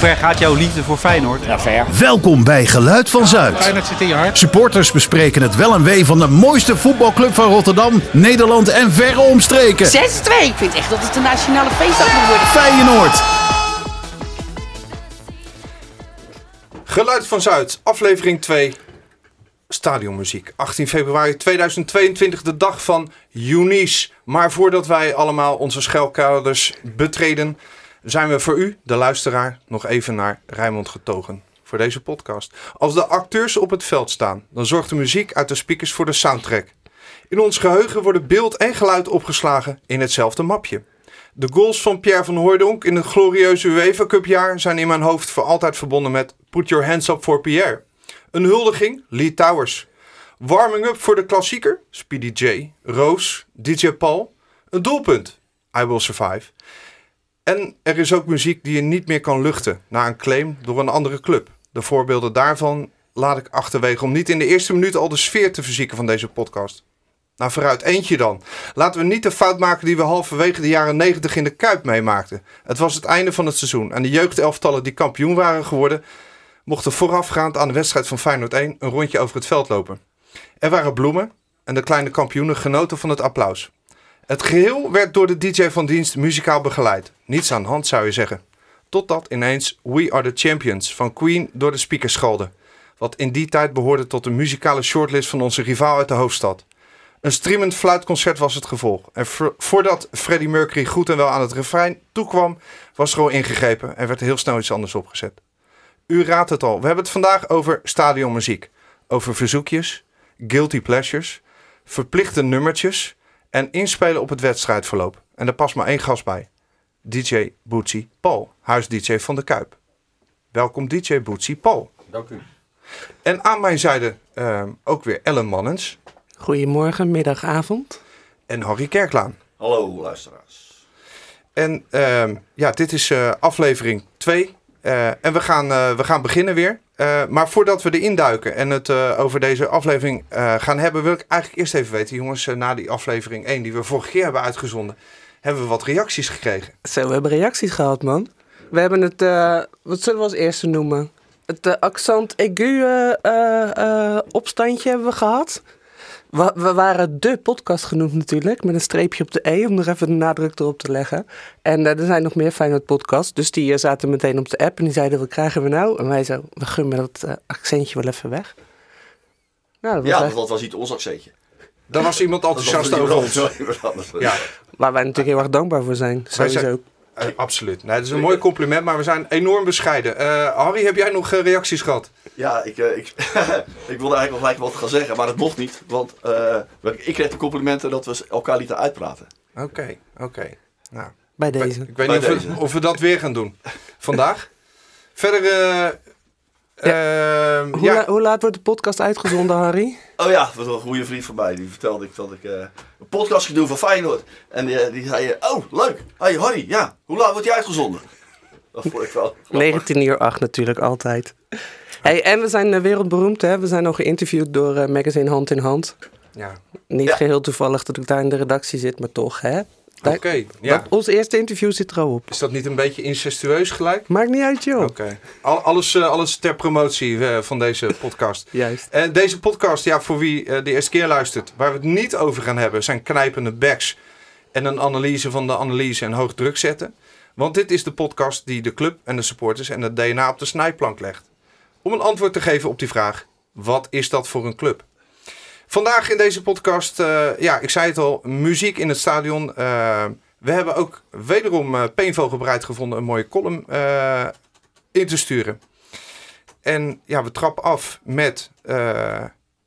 ver gaat jouw liefde voor Feyenoord? Ja, ver. Welkom bij Geluid van Zuid. Feyenoord zit in je hart. Supporters bespreken het wel en wee van de mooiste voetbalclub van Rotterdam, Nederland en verre omstreken. 6-2. Ik vind echt dat het een nationale feestdag moet worden. Feyenoord. Geluid van Zuid, aflevering 2. Stadionmuziek. 18 februari 2022, de dag van Eunice. Maar voordat wij allemaal onze schuilkaders betreden, zijn we voor u, de luisteraar, nog even naar Rijnmond getogen. Voor deze podcast. Als de acteurs op het veld staan, dan zorgt de muziek uit de speakers voor de soundtrack. In ons geheugen worden beeld en geluid opgeslagen in hetzelfde mapje. De goals van Pierre van Hooijdonk in het glorieuze UEFA Cup jaar zijn in mijn hoofd voor altijd verbonden met Put Your Hands Up for Pierre. Een huldiging, Lee Towers. Warming up voor de klassieker, Speedy J. Roos, DJ Paul. Een doelpunt, I Will Survive. En er is ook muziek die je niet meer kan luchten na een claim door een andere club. De voorbeelden daarvan laat ik achterwege om niet in de eerste minuut al de sfeer te verzieken van deze podcast. Nou, vooruit eentje dan. Laten we niet de fout maken die we halverwege de jaren 90 in de Kuip meemaakten. Het was het einde van het seizoen en de jeugdelftallen die kampioen waren geworden, mochten voorafgaand aan de wedstrijd van Feyenoord 1 een rondje over het veld lopen. Er waren bloemen en de kleine kampioenen genoten van het applaus. Het geheel werd door de DJ van dienst muzikaal begeleid. Niets aan de hand zou je zeggen. Totdat ineens We Are The Champions van Queen door de speakers schalde. Wat in die tijd behoorde tot de muzikale shortlist van onze rivaal uit de hoofdstad. Een streamend fluitconcert was het gevolg. En vo- voordat Freddie Mercury goed en wel aan het refrein toekwam, was er al ingegrepen en werd er heel snel iets anders opgezet. U raadt het al, we hebben het vandaag over stadionmuziek. Over verzoekjes, guilty pleasures, verplichte nummertjes en inspelen op het wedstrijdverloop. En daar past maar één gast bij. DJ Bootsy Paul, huis-DJ van de Kuip. Welkom DJ Bootsy Paul. Dank u. En aan mijn zijde ehm, ook weer Ellen Mannens Goedemorgen, middag, avond. en Harry Kerklaan. Hallo luisteraars. En ehm, ja, dit is eh, aflevering 2. En we gaan, eh, we gaan beginnen weer. Eh, maar voordat we erin duiken en het eh, over deze aflevering eh, gaan hebben, wil ik eigenlijk eerst even weten, jongens, eh, na die aflevering 1 die we vorige keer hebben uitgezonden, hebben we wat reacties gekregen. Zo, we hebben reacties gehad, man. We hebben het, eh, wat zullen we als eerste noemen? Het eh, accent aigu eh, eh, eh, opstandje hebben we gehad. We, we waren de podcast genoemd natuurlijk, met een streepje op de E, om nog even de nadruk erop te leggen. En eh, er zijn nog meer Feyenoord podcasts, dus die eh, zaten meteen op de app en die zeiden, wat krijgen we nou? En wij zo, we gunnen dat eh, accentje wel even weg. Nou, dat was Ja, echt- dat was niet ons accentje. Daar was iemand enthousiast over ons. Ja, waar wij natuurlijk heel erg dankbaar voor zijn, Wij sowieso. zijn- eh, absoluut. Nee, dat is een mooi compliment, maar we zijn enorm bescheiden. Eh, Harry, heb jij nog eh, reacties gehad? Ja, ik, ik, ik wilde eigenlijk nog gelijk wat gaan zeggen, maar dat mocht niet. Want eh, ik kreeg de complimenten dat we elkaar lieten uitpraten. Oké, oké. Nou, Bij ik weet- deze. Ik weet Bij niet of we, deze. of we dat weer gaan doen vandaag. Verder, eh, ehm, Hoe, ja, la- hoe laat wordt de podcast uitgezonden, Harry? Oh ja, dat was een goede vriend van mij. Die vertelde ik dat ik eh, een podcast ging doen van Feyenoord. En die, die zei, eh, oh leuk. Hey Harry, ja, hoe laat wordt die uitgezonden? Dat vond ik wel grappig. 19 uur 8 natuurlijk, altijd. Hey, en we zijn eh, wereldberoemd, hè? We zijn al geïnterviewd door eh, magazine Hand in Hand. ja. Niet Ja. geheel toevallig dat ik daar in de redactie zit, maar toch, hè? Oké. ja. ons eerste interview zit er al op. Is dat niet een beetje incestueus gelijk? Maakt niet uit, joh. Oké. Al, alles, eh, alles ter promotie eh, van deze podcast. Juist. En deze podcast, ja, voor wie eh, de eerste keer luistert, waar we het niet over gaan hebben, zijn knijpende backs en een analyse van de analyse en hoog druk zetten. Want dit is de podcast die de club en de supporters en het DNA op de snijplank legt. Om een antwoord te geven op die vraag, wat is dat voor een club? Vandaag in deze podcast, eh, ja, ik zei het al, muziek in het stadion. Eh, we hebben ook wederom uh, Peenvogel bereid gevonden een mooie column in te sturen. En ja, we trappen af met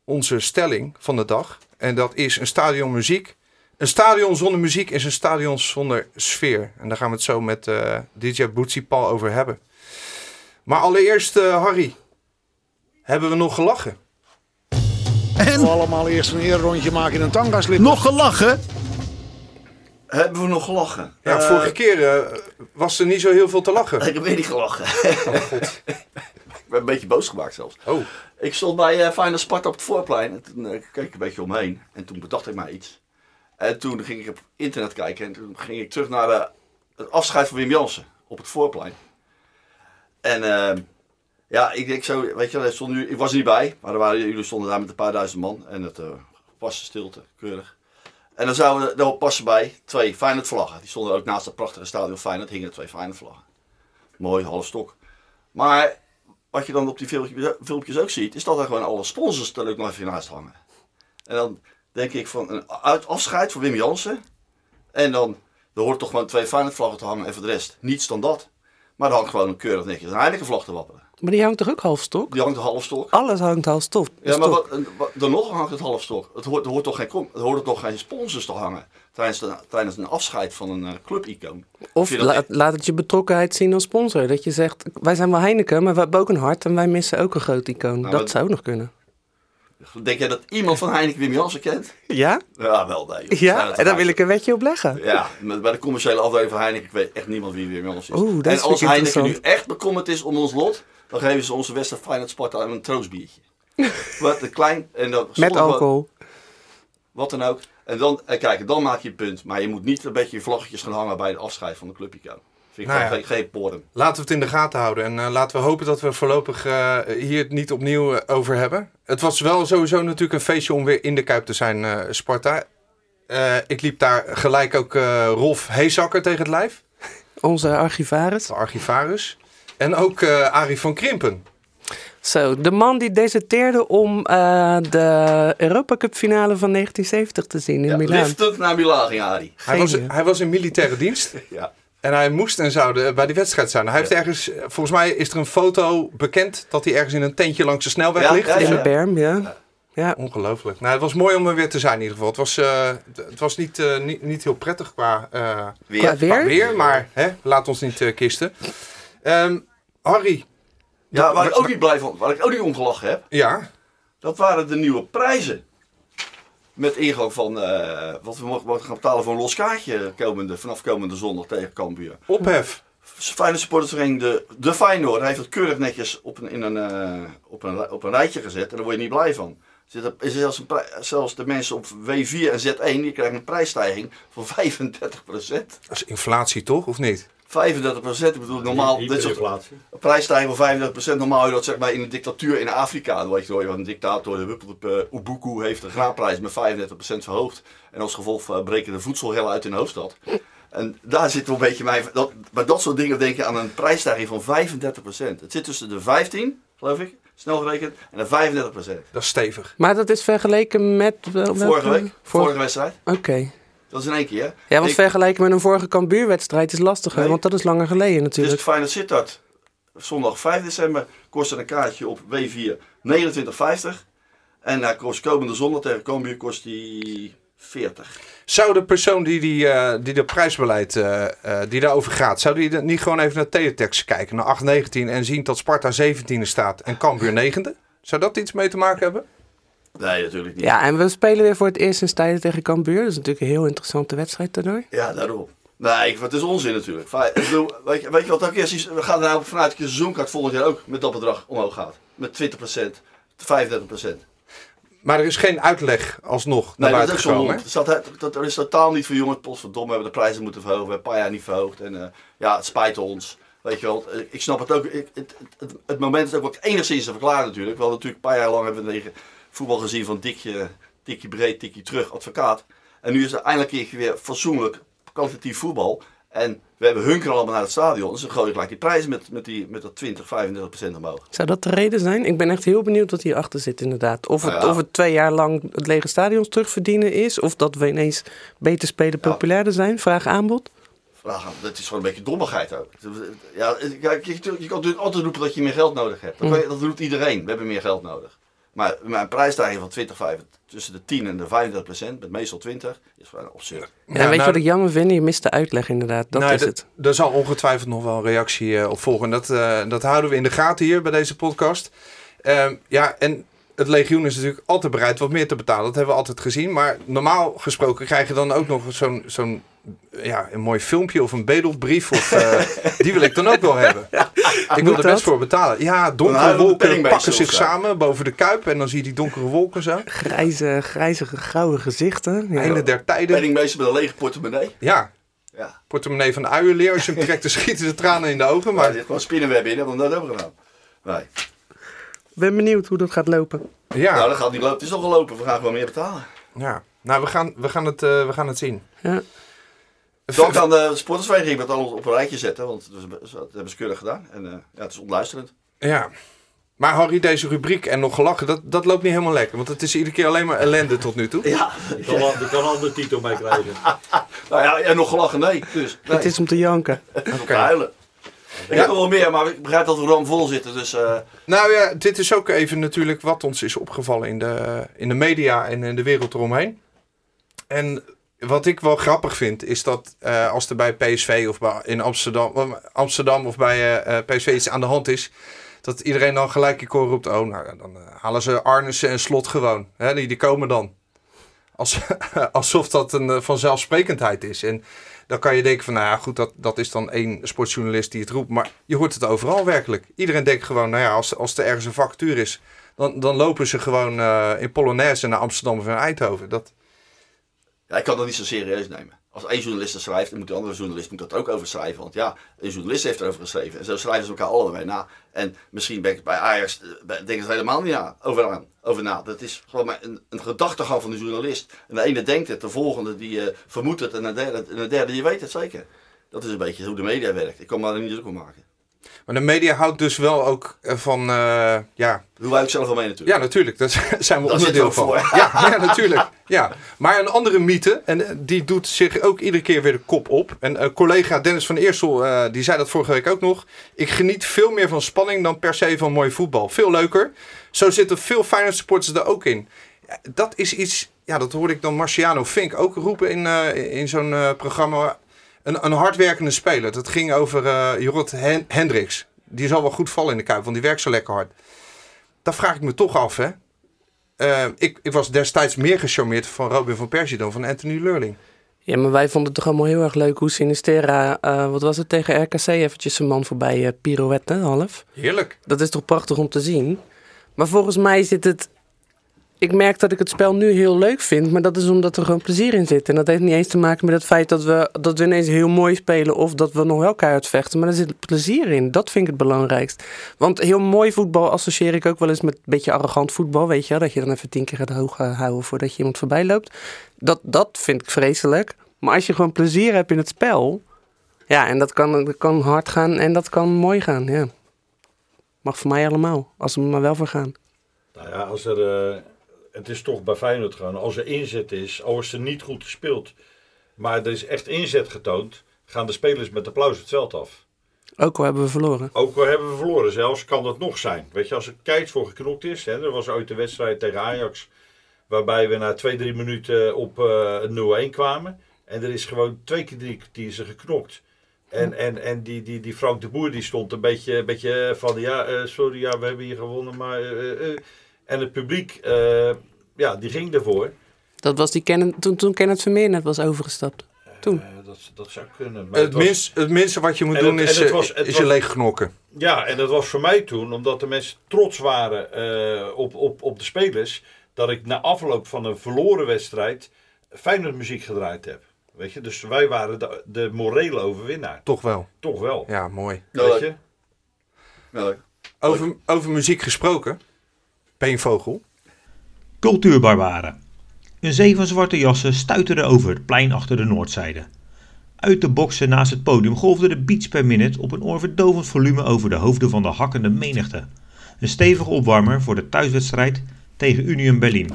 onze stelling van de dag. En dat is een stadion muziek. Een stadion zonder muziek is een stadion zonder sfeer. En daar gaan we het zo met DJ Bootsy Paul over hebben. Maar allereerst, Harry. Hebben we nog gelachen? En allemaal eerst een eerrondje maken in een tangaslip. nog gelachen? Hebben we nog gelachen? Ja, Eh, vorige keer eh, was er niet zo heel veel te lachen. Ik heb weer niet gelachen. ik ben een beetje boos gemaakt zelfs. Oh, Ik stond bij uh, Feyenoord Sparta op het voorplein en toen eh, keek ik een beetje omheen. En toen bedacht ik mij iets. En toen ging ik op internet kijken en toen ging ik terug naar de, het afscheid van Wim Jansen op het voorplein. En eh, ja, ik denk zo, weet je, stond nu, ik was er niet bij, maar er waren, jullie stonden daar met een paar duizend man. En het eh was stilte, keurig. En dan zouden er passen bij twee Feyenoord vlaggen. Die stonden ook naast het prachtige stadion Feyenoord, hingen twee Feyenoord vlaggen. Mooi, half stok. Maar wat je dan op die filmpjes, ook ziet, is dat er gewoon alle sponsors er ook nog even naast hangen. En dan denk ik van een uit afscheid voor Wim Jansen. En dan, er hoort toch gewoon twee Feyenoord vlaggen te hangen en voor de rest niets dan dat. Maar er hangt gewoon een keurig netjes een Heineken vlag te wapperen. Maar die hangt toch ook half stok? Die hangt een half stok. Alles hangt half stok. Ja, maar wat, wat, dan nog hangt het half stok. Het hoort, er hoort toch geen, kom- er hoort toch geen sponsors te hangen tijdens, de, tijdens een afscheid van een eh, clubicoon. Of laat, laat het je betrokkenheid zien als sponsor. Dat je zegt, wij zijn wel Heineken, maar we hebben ook een hart en wij missen ook een groot icoon. Nou, dat zou nog kunnen. Denk jij dat iemand van Heineken Wim Jansen kent? Ja? Ja, wel nee. joh. Ja, het en daar wil ik een wetje op leggen. Ja, met- bij de commerciële afdeling van Heineken weet echt niemand wie Wim Jansen is. Oeh, dat en is als Heineken nu echt bekommerd is om ons lot, dan geven ze onze wedstrijd Feyenoord Sparta een troostbiertje. Wat een klein en dan Met wat- alcohol. Wat dan ook. En dan, en kijk, dan maak je het punt. Maar je moet niet een beetje je vlaggetjes gaan hangen bij de afscheid van de clubicoon. Vind ik Nou ja. geen, geen poren. Laten we het in de gaten houden. En eh, laten we hopen dat we voorlopig eh, hier het niet opnieuw eh, over hebben. Het was wel sowieso natuurlijk een feestje om weer in de Kuip te zijn, eh, Sparta. Eh, ik liep daar gelijk ook eh, Rolf Heesakker tegen het lijf. Onze archivaris. De archivaris. En ook eh Arie van Krimpen. Zo, de man die deserteerde om eh, de Europa Cup finale van 1970 te zien in Ja, Milaan. liftend naar Milaan ging Arie. Hij was, hij was in militaire dienst. Ja. En hij moest en zou bij die wedstrijd zijn. Hij heeft Ja. ergens, volgens mij is er een foto bekend dat hij ergens in een tentje langs de snelweg Ja, ligt. ja, In de berm, ja. Ja, Ongelooflijk. Nou, het was mooi om er weer te zijn in ieder geval. Het was, eh, het- was niet, eh, niet, niet heel prettig qua, eh, Weer. Qua weer? qua weer, maar hè, laat ons niet kisten. Ehm, Harry, Ja, waar ik ook niet blij van, waar ik ook niet om gelachen heb, ja, dat waren de nieuwe prijzen. Met ingang van eh, wat we mogen gaan betalen voor een los kaartje komende, vanaf komende zondag tegen Cambuur. ophef. Feyenoord supportersvereniging de, de Feyenoord heeft het keurig netjes op een, in een, eh, op, een, op een rijtje gezet en daar word je niet blij van. Zit er- is zelfs, een prij- zelfs de mensen op W4 en Z1 die krijgen een prijsstijging van 35%. Dat is inflatie toch, of niet? 35% ik bedoel normaal, dit soort een prijsstijging van 35% normaal je dat zeg maar in een dictatuur in Afrika. Dan weet je wel, een dictator, de Wuppelp, uh, Ubuku heeft de graanprijs met 35% verhoogd. En als gevolg eh, breken de voedselhellen uit in de hoofdstad. En daar zit wel een beetje mijn. Dat, bij dat soort dingen denk je aan een prijsstijging van 35%. Het zit tussen de 15, geloof ik, snel gerekend, en de 35%. Dat is stevig. maar dat is vergeleken met... wel- Vorige welke- week, Vor- vorige wedstrijd. Oké. Dat is in één keer. Ja, want Ik- vergeleken met een vorige Cambuurwedstrijd is lastiger, Nee. want dat is langer geleden Dus natuurlijk. de Feyenoord Sittard, zondag 5 december, kostte een kaartje op W4 29,50. En na kost komende zondag tegen Cambuur kost die 40. Zou de persoon die, die, eh, die dat prijsbeleid eh, eh, die daarover gaat, zou die niet gewoon even naar teletext kijken, naar 819 en zien dat Sparta 17e staat en Cambuur 9e? Zou dat iets mee te maken hebben? Nee, natuurlijk niet. Ja, en we spelen weer voor het eerst sinds tijden tegen Cambuur. Dat is natuurlijk een heel interessante wedstrijd toernooi. Ja, daarom. Nee, het is onzin natuurlijk. Weet, je, weet je wat ook is? We gaan er nou vanuit dat je seizoenkaart volgend jaar ook met dat bedrag omhoog gaat. Met 20%, 35%. Maar er is geen uitleg alsnog naar Nee, dat is gekomen. hè? Er, dat, er is totaal niet voor jongens. Potverdomme, we hebben de prijzen moeten verhogen. We hebben een paar jaar niet verhoogd. En eh, ja, het spijt ons. Weet je wel, ik snap het ook. Ik, het, het, het moment is ook wat enigszins te verklaren natuurlijk. Wel natuurlijk een paar jaar lang hebben we tegen voetbal gezien van dikje, dikje breed, dikje terug, advocaat. En nu is er eindelijk een keer weer fatsoenlijk, kwalitatief voetbal. En we hebben hunkeren allemaal naar het stadion. Dus dan gooi gelijk die prijzen met, met, die, met dat 20, 35 procent omhoog. Zou dat de reden zijn? Ik ben echt heel benieuwd wat hierachter zit inderdaad. Of het, Nou ja. of het twee jaar lang het lege stadions terugverdienen is. Of dat we ineens beter spelen Ja. populairder zijn. Vraag aanbod. Vraag aan, dat is gewoon een beetje dommigheid ook. Ja, je, je kan natuurlijk altijd roepen dat je meer geld nodig hebt. Dat, kan je- dat roept iedereen. We hebben meer geld nodig. Maar, maar een prijsstijging van 20, 25, tussen de 10 en de 35 procent, met meestal 20, is gewoon absurd. Ja, weet je nou, wat ik jammer vind? Je mist de uitleg inderdaad. Dat nou, is het. Er zal ongetwijfeld nog wel een reactie eh, op volgen. Dat, eh, dat houden we in de gaten hier bij deze podcast. Ehm, ja, en het legioen is natuurlijk altijd bereid wat meer te betalen. Dat hebben we altijd gezien. Maar normaal gesproken krijg je dan ook nog zo'n zo'n ja, een mooi filmpje of een bedelbrief. Of, eh, die wil ik dan ook wel hebben. ik wil er dat? best voor betalen. Ja, donkere wolken pakken zich samen boven de kuip. En dan zie je die donkere wolken zo. Grijze, grijzige, grauwe gezichten. Ja. Einde der tijden. Penningmeester met een lege portemonnee. Ja, Ja. Portemonnee van de uienleer. Als je hem trekt, dan schieten de tranen in de ogen. Maar er zit gewoon spinnenweb in, dat hebben we nooit hebben gedaan. Nee. Ben benieuwd hoe dat gaat lopen. Nou, ja, dat gaat niet lopen. Het is al gelopen, we gaan gewoon meer betalen. ja. Nou, we gaan, we, gaan het, eh, we gaan het zien. Ja. Dan kan de sportersvereniging dat allemaal op een rijtje zetten, want dat hebben ze keurig gedaan. En eh, ja, het is ontluisterend. Ja. Maar Harry, deze rubriek en nog gelachen, dat, dat loopt niet helemaal lekker. Want het is iedere keer alleen maar ellende tot nu toe. Ja, Die kan, al- die kan al de titel mee krijgen. nou ja, en nog gelachen, nee. Dus, nee. Het is om te janken. om te huilen. Ik heb er wel meer, maar ik begrijp dat we ram vol zitten. Dus eh, Nou ja, dit is ook even natuurlijk wat ons is opgevallen in de, in de media en in de wereld eromheen. En wat ik wel grappig vind, is dat eh, als er bij PSV of bij, in Amsterdam, Amsterdam of bij eh, eh, PSV iets aan de hand is, dat iedereen dan gelijk in koor roept, oh nou, dan halen ze Arnissen en Slot gewoon. Hè, die, die komen dan. Als, alsof dat een vanzelfsprekendheid is. En dan kan je denken van, nou ja, goed, dat, dat is dan één sportjournalist die het roept. Maar je hoort het overal werkelijk. Iedereen denkt gewoon, nou ja, als, als er ergens een vacature is, dan, dan lopen ze gewoon eh, in Polonaise naar Amsterdam of naar Eindhoven. Dat, ja, ik kan dat niet zo serieus nemen. Als één journalist er schrijft, dan moet de andere journalist moet dat ook over schrijven. Want ja, een journalist heeft erover geschreven. En zo schrijven ze elkaar allebei na. En misschien ben ik bij Ajax, eh, denken ze helemaal niet na, over, aan, over na. Dat is gewoon maar een, een gedachtegang van de journalist. En de ene denkt het, de volgende die eh, vermoedt het. En de, derde, derde die weet het zeker. Dat is een beetje hoe de media werkt. Ik kan me daar niet druk om maken. Maar de media houdt dus wel ook eh, van, eh, ja, Hoe wij ook zelf wel mee natuurlijk. ja, natuurlijk. Daar zijn we onderdeel van. voor. Ja, ja, natuurlijk. Ja. Maar een andere mythe, en eh, die doet zich ook iedere keer weer de kop op. En eh, collega Dennis van Eersel, die zei dat vorige week ook nog. Ik geniet veel meer van spanning dan per se van mooi voetbal. Veel leuker. Zo zitten veel Feyenoord supporters er ook in. Dat is iets, ja, dat hoorde ik dan Marciano Fink ook roepen in, in zo'n programma. Een, een hardwerkende speler. Dat ging over eh Jorot Hen- Hendricks. Die zal wel goed vallen in de kuip, want die werkt zo lekker hard. Dan vraag ik me toch af, hè. Eh, ik, ik was destijds meer gecharmeerd van Robin van Persie dan van Anthony Lurling. Ja, maar wij vonden het toch allemaal heel erg leuk hoe Sinisterra, eh, wat was het, tegen RKC eventjes een man voorbij eh pirouette, half. Heerlijk. Dat is toch prachtig om te zien. Maar volgens mij zit het... Ik merk dat ik het spel nu heel leuk vind, maar dat is omdat er gewoon plezier in zit. En dat heeft niet eens te maken met het feit dat we, dat we ineens heel mooi spelen of dat we nog wel keihard vechten. Maar er zit plezier in. Dat vind ik het belangrijkst. Want heel mooi voetbal associeer ik ook wel eens met een beetje arrogant voetbal. Weet je? Dat je dan even tien keer het hoog houden voordat je iemand voorbij loopt. Dat, dat vind ik vreselijk. Maar als je gewoon plezier hebt in het spel. Ja, en dat kan, kan hard gaan en dat kan mooi gaan. Ja. Mag voor mij allemaal, als we er maar wel voor gaan. Nou ja, als er, eh, het is toch bij Feyenoord gewoon, als er inzet is, al is er niet goed gespeeld, maar er is echt inzet getoond, gaan de spelers met applaus het veld af. Ook al hebben we verloren. Ook al hebben we verloren zelfs, kan dat nog zijn. Weet je, als er kijkt voor geknokt is, hè, er was ooit een wedstrijd tegen Ajax, waarbij we na twee, drie minuten op eh 0-1 kwamen. En er is gewoon twee keer drie kwartier ze geknokt. En, en, en die, die, die Frank de Boer die stond een beetje, een beetje van, ja, eh, sorry, ja, we hebben hier gewonnen, maar... eh, eh, eh. En het publiek, eh, ja, die ging ervoor. Dat was die Kenneth, toen, toen Kenneth Vermeer net was overgestapt. Toen. Eh, dat, dat zou kunnen. Maar Het, het was- minst, het minste wat je moet En doen het- is, en het eh, was- het is je was- leeg knokken. Ja, en dat was voor mij toen, omdat de mensen trots waren eh, op, op, op de spelers, dat ik na afloop van een verloren wedstrijd Feyenoord muziek gedraaid heb. Weet je, dus wij waren de, de morele overwinnaar. Toch wel. Toch wel. Ja, mooi. Weet leuk. je? Leuk. Over, over muziek gesproken. Peenvogel. Cultuurbarbaren. Een zee van zwarte jassen stuiterde over het plein achter de noordzijde. Uit de boksen naast het podium golfde de beats per minute op een oorverdovend volume over de hoofden van de hakkende menigte. Een stevige opwarmer voor de thuiswedstrijd tegen Union Berlin.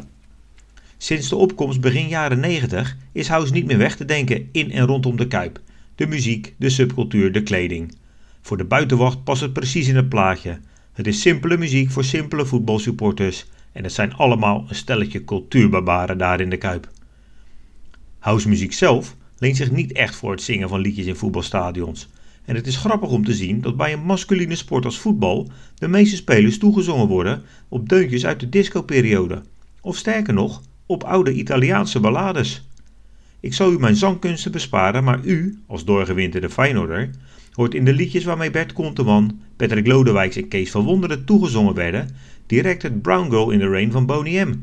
Sinds de opkomst begin jaren 90 is house niet meer weg te denken in en rondom de Kuip. De muziek, de subcultuur, de kleding. Voor de buitenwacht past het precies in het plaatje. Het is simpele muziek voor simpele voetbalsupporters en het zijn allemaal een stelletje cultuurbarbaren daar in de Kuip. Housemuziek zelf leent zich niet echt voor het zingen van liedjes in voetbalstadions. En het is grappig om te zien dat bij een masculine sport als voetbal de meeste spelers toegezongen worden op deuntjes uit de discoperiode. Of sterker nog, op oude Italiaanse ballades. Ik zal u mijn zangkunsten besparen, maar u, als doorgewinterde Feyenoorder, hoort in de liedjes waarmee Bert Konteman, Patrick Lodewijks en Kees van Wonderen toegezongen werden, direct het Brown Girl in the Rain van Boney M.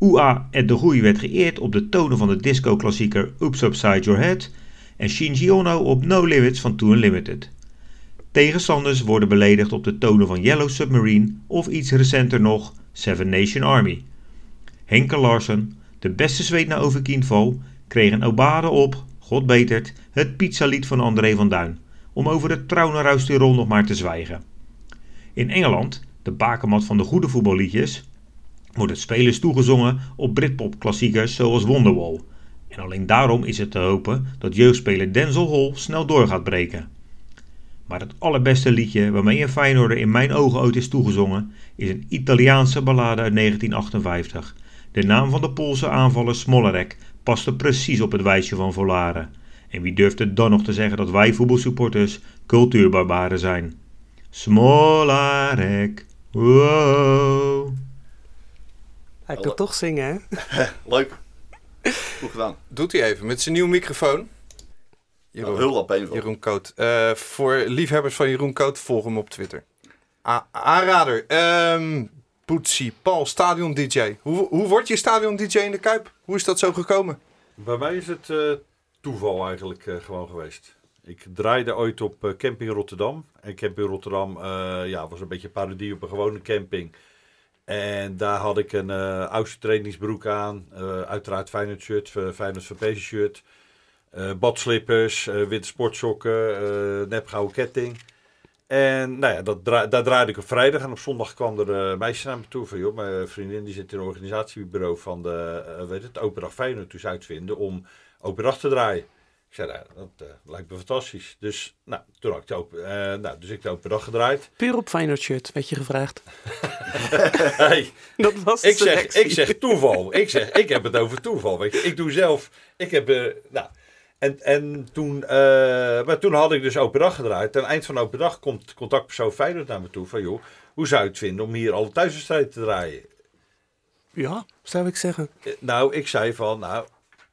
Oea Ed de Groei werd geëerd op de tonen van de disco-klassieker Oops Upside Your Head en Shinji Ono op No Limits van Tour Limited. Tegenstanders worden beledigd op de tonen van Yellow Submarine of iets recenter nog Seven Nation Army. Henke Larsen, de beste zweet na overkienval, kreeg een obade op, God betert, het pizzalied van André van Duin, om over het Traunerhuis-Tirol nog maar te zwijgen. In Engeland, de bakermat van de goede voetballiedjes, wordt het spelers toegezongen op Britpop-klassiekers zoals Wonderwall. En alleen daarom is het te hopen dat jeugdspeler Denzel Hall snel door gaat breken. Maar het allerbeste liedje waarmee een Feyenoorder in mijn ogen ooit is toegezongen, is een Italiaanse ballade uit 1958. De naam van de Poolse aanvaller Smolarek paste precies op het wijsje van Volaren. En wie durft het dan nog te zeggen dat wij voetbalsupporters cultuurbarbaren zijn? Smolarek, wow. Hij kan toch zingen, hè? Leuk. Goed gedaan. Doet hij even met zijn nieuwe microfoon. Nou, heel wat painful. Jeroen Koot. Eh, voor liefhebbers van Jeroen Koot, volg hem op Twitter. A- aanrader. ehm Poetsie, Paul, stadion DJ. Hoe, hoe word je stadion DJ in de Kuip? Hoe is dat zo gekomen? Bij mij is het eh, toeval eigenlijk eh, gewoon geweest. Ik draaide ooit op eh, Camping Rotterdam. En Camping Rotterdam eh, ja, was een beetje parodie op een gewone camping. En daar had ik een oudste trainingsbroek aan. eh, uiteraard Feyenoord shirt, eh, Feyenoord Verpezen shirt. badslippers, witte sportsokken, nepgouden ketting. En nou ja, dat daar draaide ik op vrijdag. En op zondag kwam er een meisje naar me toe van... joh, mijn vriendin die zit in een organisatiebureau van de, weet het, Open Dag Feyenoord dus uitvinden... om Open Dag te draaien. Ik zei, nou, dat eh, lijkt me fantastisch. Dus, nou, toen had ik de open, eh, nou, dus ik de Open Dag gedraaid. Puur op Feyenoord shirt, werd je gevraagd. Hey, Dat was ik, zeg, selectie. ik zeg toeval. Ik zeg, ik heb het over toeval. Weet je. Ik doe zelf, ik heb, eh, nou... En, en toen, maar toen had ik dus open dag gedraaid. Ten eind van open dag komt contactpersoon Feyenoord naar me toe. Van joh, hoe zou je het vinden om hier alle thuiswedstrijden te draaien? Ja, zou ik zeggen. Nou, ik zei van, nou,